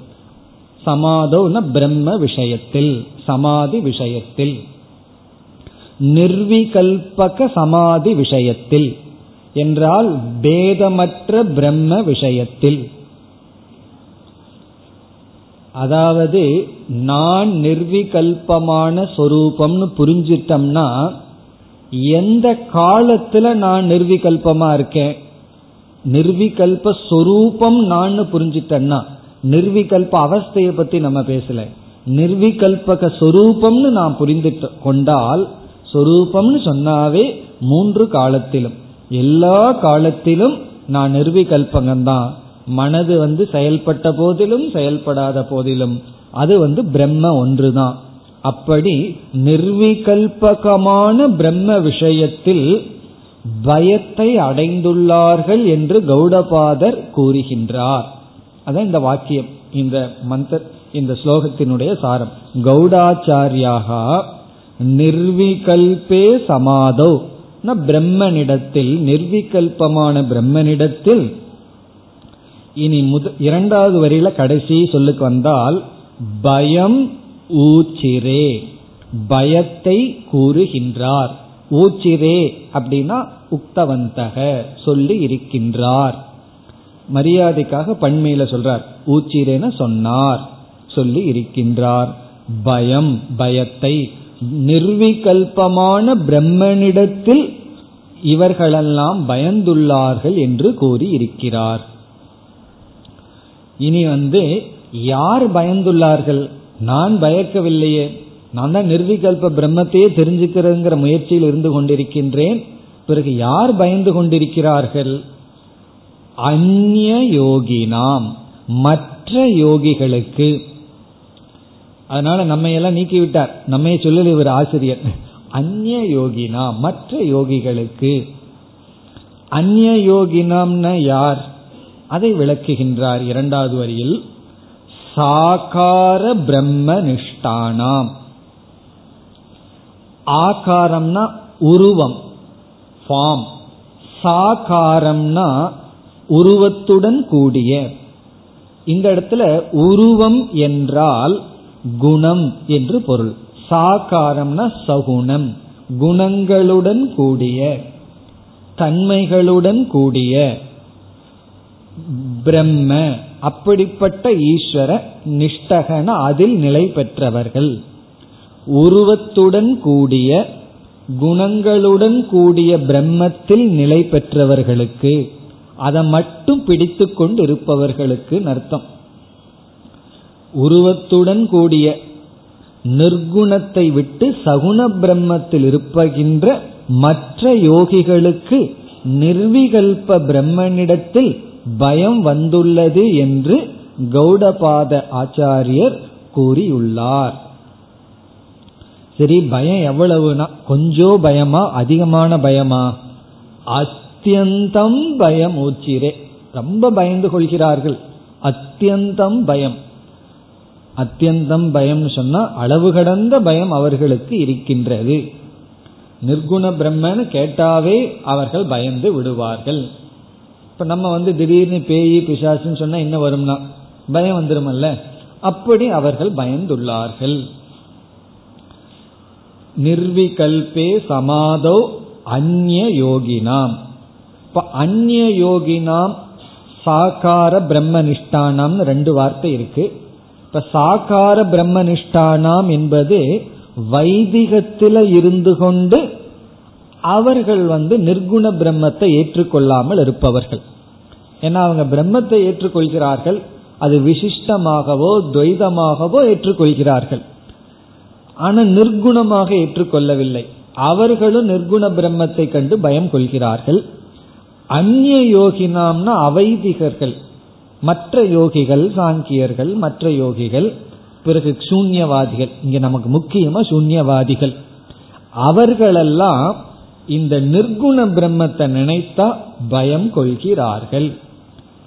சமாதோன பிரம்ம விஷயத்தில் சமாதி விஷயத்தில். நிர்விகல்பக சமாதி விஷயத்தில் என்றால் பேதமற்ற பிரம்ம விஷயத்தில். அதாவது நான் நிர்விகல்பமான சொரூபம்னு புரிஞ்சிட்டம்னா எந்த காலத்துல நான் நிர்விகல்பமா இருக்கேன்? நிர்விகல்ப சொரூபம் நான் புரிஞ்சிட்டேன்னா நிர்விகல்ப அவஸ்தையை பத்தி நம்ம பேசல. நிர்விகல்பக சொரூபம்னு நான் புரிந்து கொண்டால் சொரூபம்னு சொன்னாவே மூன்று காலத்திலும் எல்லா காலத்திலும் நான் நிர்விகல்பகம்தான். மனது வந்து செயல்பட்ட போதிலும் செயல்படாத போதிலும் அது வந்து பிரம்ம ஒன்றுதான். அப்படி நிர்விகல்பகமான பிரம்ம விஷயத்தில் பயத்தை அடைந்துள்ளார்கள் என்று கௌடபாதர் கூறுகின்றார். அதான் இந்த வாக்கியம் இந்த மந்திர இந்த ஸ்லோகத்தினுடைய சாரம். கௌடாச்சாரியாக நிர்விகல்பே சமாதோ. பிரம்மனிடத்தில் நிர்விகல்பமான பிரம்மனிடத்தில் இனி முத இரண்டாவது வரியில கடைசி சொல்லுக்கு வந்தால் பயம் ஊச்சிரே. பயத்தை கூறுகின்றார். ஊச்சிரே அப்படின்னா உக்தவந்தக சொல்லி இருக்கின்றார். மரியாதைக்காக பண்மையில சொல்றார். ஊச்சிரேன சொன்னார். சொல்லி இருக்கின்றார். பயம் பயத்தை நிர்விகல்பமான பிரம்மனிடத்தில் இவர்களெல்லாம் பயந்துள்ளார்கள் என்று கூறி இருக்கிறார். இனி வந்து யார் பயந்துள்ளார்கள்? நான் பயக்கவில்லையே. நான் தான் நிர்விகல்ப பிரம்மத்தையே தெரிஞ்சுக்கிறதுங்கிற முயற்சியில் இருந்து கொண்டிருக்கின்றேன். பிறகு யார் பயந்து கொண்டிருக்கிறார்கள்? அந்நிய யோகினாம் மற்ற யோகிகளுக்கு. அதனால நம்ம எல்லாம் நீக்கி விட்டார் நம்ம சொல்லல இவர் ஆசிரியர். அந்நிய யோகினா மற்ற யோகிகளுக்கு. அந்நிய யோகினாம்னா யார்? அதை விளக்குகின்றார் இரண்டாவது வரியில். சாகார பிரம்ம நிஷ்டானாம் ஆகாரம்னா உருவம் ஃபார்ம் சாகாரம்னா உருவத்துடன் கூடிய. இந்த இடத்துல உருவம் என்றால் குணம் என்று பொருள். சாகாரம்னா சகுணம். குணங்களுடன் கூடிய. தன்மைகளுடன் கூடிய. பிரம்ம அப்படிப்பட்ட ஈஸ்வர நிஷ்டகன அதில் நிலை பெற்றவர்கள். உருவத்துடன் கூடிய குணங்களுடன் கூடிய பிரம்மத்தில் நிலை பெற்றவர்களுக்கு அதை மட்டும் பிடித்து கொண்டு இருப்பவர்களுக்கு அர்த்தம் உருவத்துடன் கூடிய நிர்குணத்தை விட்டு சகுண பிரம்மத்தில் இருப்பகின்ற மற்ற யோகிகளுக்கு நிர்விகல்ப பிரம்மனிடத்தில் பயம் வந்துள்ளது என்று கௌடபாத ஆச்சாரியர் கூறியுள்ளார். சரி பயம் எவ்வளவுனா கொஞ்சம் பயமா அதிகமான பயமா? அத்தியந்தம் பயம் ஊச்சிரே ரொம்ப பயந்து கொள்கிறார்கள். அத்தியந்தம் பயம். அத்தியந்தம் பயம்னு சொன்னா அளவு கடந்த பயம் அவர்களுக்கு இருக்கின்றது. நிர்குண பிரம்மன்னு கேட்டாவே அவர்கள் பயந்து விடுவார்கள். இப்ப நம்ம வந்து திடீர்னு பேயி பிசாசுன்னு சொன்னா என்ன வரும்னா பயம் வந்துருமல்ல. அப்படி அவர்கள் பயந்துள்ளார்கள். நிர்விகல்பே சமாதோ அந்நிய யோகினாம். இப்ப அந்நிய யோகினாம் சாகார பிரம்மனிஷ்டானாம் ரெண்டு வார்த்தை இருக்கு. இப்ப சாகார பிரம்மனிஷ்டானாம் என்பது வைதிகத்தில இருந்து கொண்டு அவர்கள் வந்து நிர்குண பிரம்மத்தை ஏற்றுக்கொள்ளாமல் இருப்பவர்கள். ஏன்னா அவங்க பிரம்மத்தை ஏற்றுக்கொள்கிறார்கள் அது விசிஷ்டமாகவோ துவைதமாகவோ ஏற்றுக்கொள்கிறார்கள். ஆனா நிர்குணமாக ஏற்றுக்கொள்ளவில்லை. அவர்களும் நிர்குண பிரம்மத்தை கண்டு பயம் கொள்கிறார்கள். அந்நிய யோகினாம்னா அவைதிகர்கள். மற்ற யோகிகள் சாங்கியர்கள் மற்ற யோகிகள் பிறகு சூன்யவாதிகள். இங்க நமக்கு முக்கியமா சூன்யவாதிகள். அவர்களெல்லாம் இந்த நிர்குண பிரம்மத்தை நினைத்தா பயம் கொள்கிறார்கள்.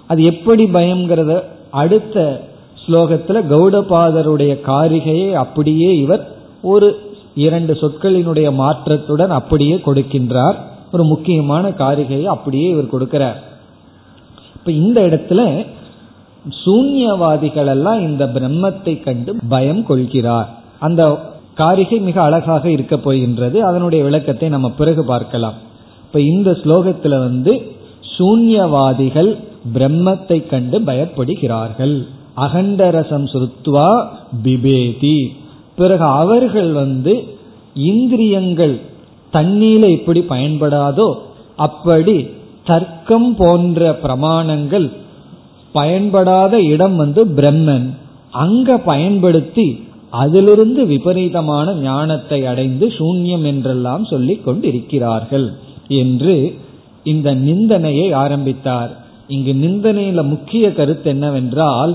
அது எப்படி பயம்ங்கிறத அடுத்த ஸ்லோகத்துல கௌடபாதருடைய காரிகையை அப்படியே இவர் ஒரு இரண்டு சொற்களினுடைய மாற்றத்துடன் அப்படியே கொடுக்கின்றார். ஒரு முக்கியமான காரிகையை அப்படியே இவர் கொடுக்கிறார். இப்ப இந்த இடத்துல சூன்யவாதிகள் எல்லாம் இந்த பிரம்மத்தை கண்டு பயம் கொள்கிறார். அந்த காரிகை மிக அழகாக இருக்க போகின்றது. அதனுடைய விளக்கத்தை நம்ம பிறகு பார்க்கலாம். இப்ப இந்த ஸ்லோகத்துல வந்து சூன்யவாதிகள் பிரம்மத்தை கண்டு பயப்படுகிறார்கள். அகண்டரசம் சுருத்வா பிபேதி. பிறகு அவர்கள் வந்து இந்திரியங்கள் தண்ணீல எப்படி பயன்படாதோ அப்படி தர்க்கம் போன்ற பிரமாணங்கள் பயன்படாத இடம் வந்து பிரம்மன். அங்க பயன்படுத்தி அதிலிருந்து விபரீதமான ஞானத்தை அடைந்து சூன்யம் என்றெல்லாம் சொல்லிக் கொண்டிருக்கிறார்கள் என்று இந்த நிந்தனையை ஆரம்பித்தார். இங்கு நிந்தனையில முக்கிய கருத்து என்னவென்றால்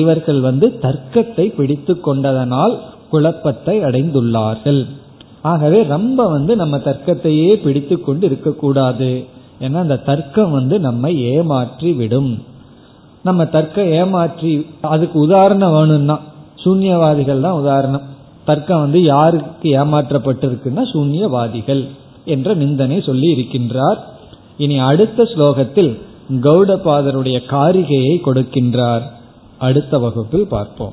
இவர்கள் வந்து தர்க்கத்தை பிடித்து கொண்டதனால் குழப்பத்தை அடைந்துள்ளார்கள். ஆகவே ரொம்ப வந்து நம்ம தர்க்கத்தையே பிடித்து கொண்டு இருக்கக்கூடாது. ஏன்னா அந்த தர்க்கம் வந்து நம்மை ஏமாற்றி விடும். நம்ம தர்க்கம் ஏமாற்றி அதுக்கு உதாரணம் வேணும்னா சூன்யவாதிகள் தான் உதாரணம். தர்க்கம் வந்து யாருக்கு ஏமாற்றப்பட்டிருக்குன்னா சூன்யவாதிகள் என்ற நிந்தனை சொல்லி இருக்கின்றார். இனி அடுத்த ஸ்லோகத்தில் கௌடபாதருடைய காரிகையை கொடுக்கின்றார். அடுத்த வகுப்பில் பார்ப்போம்.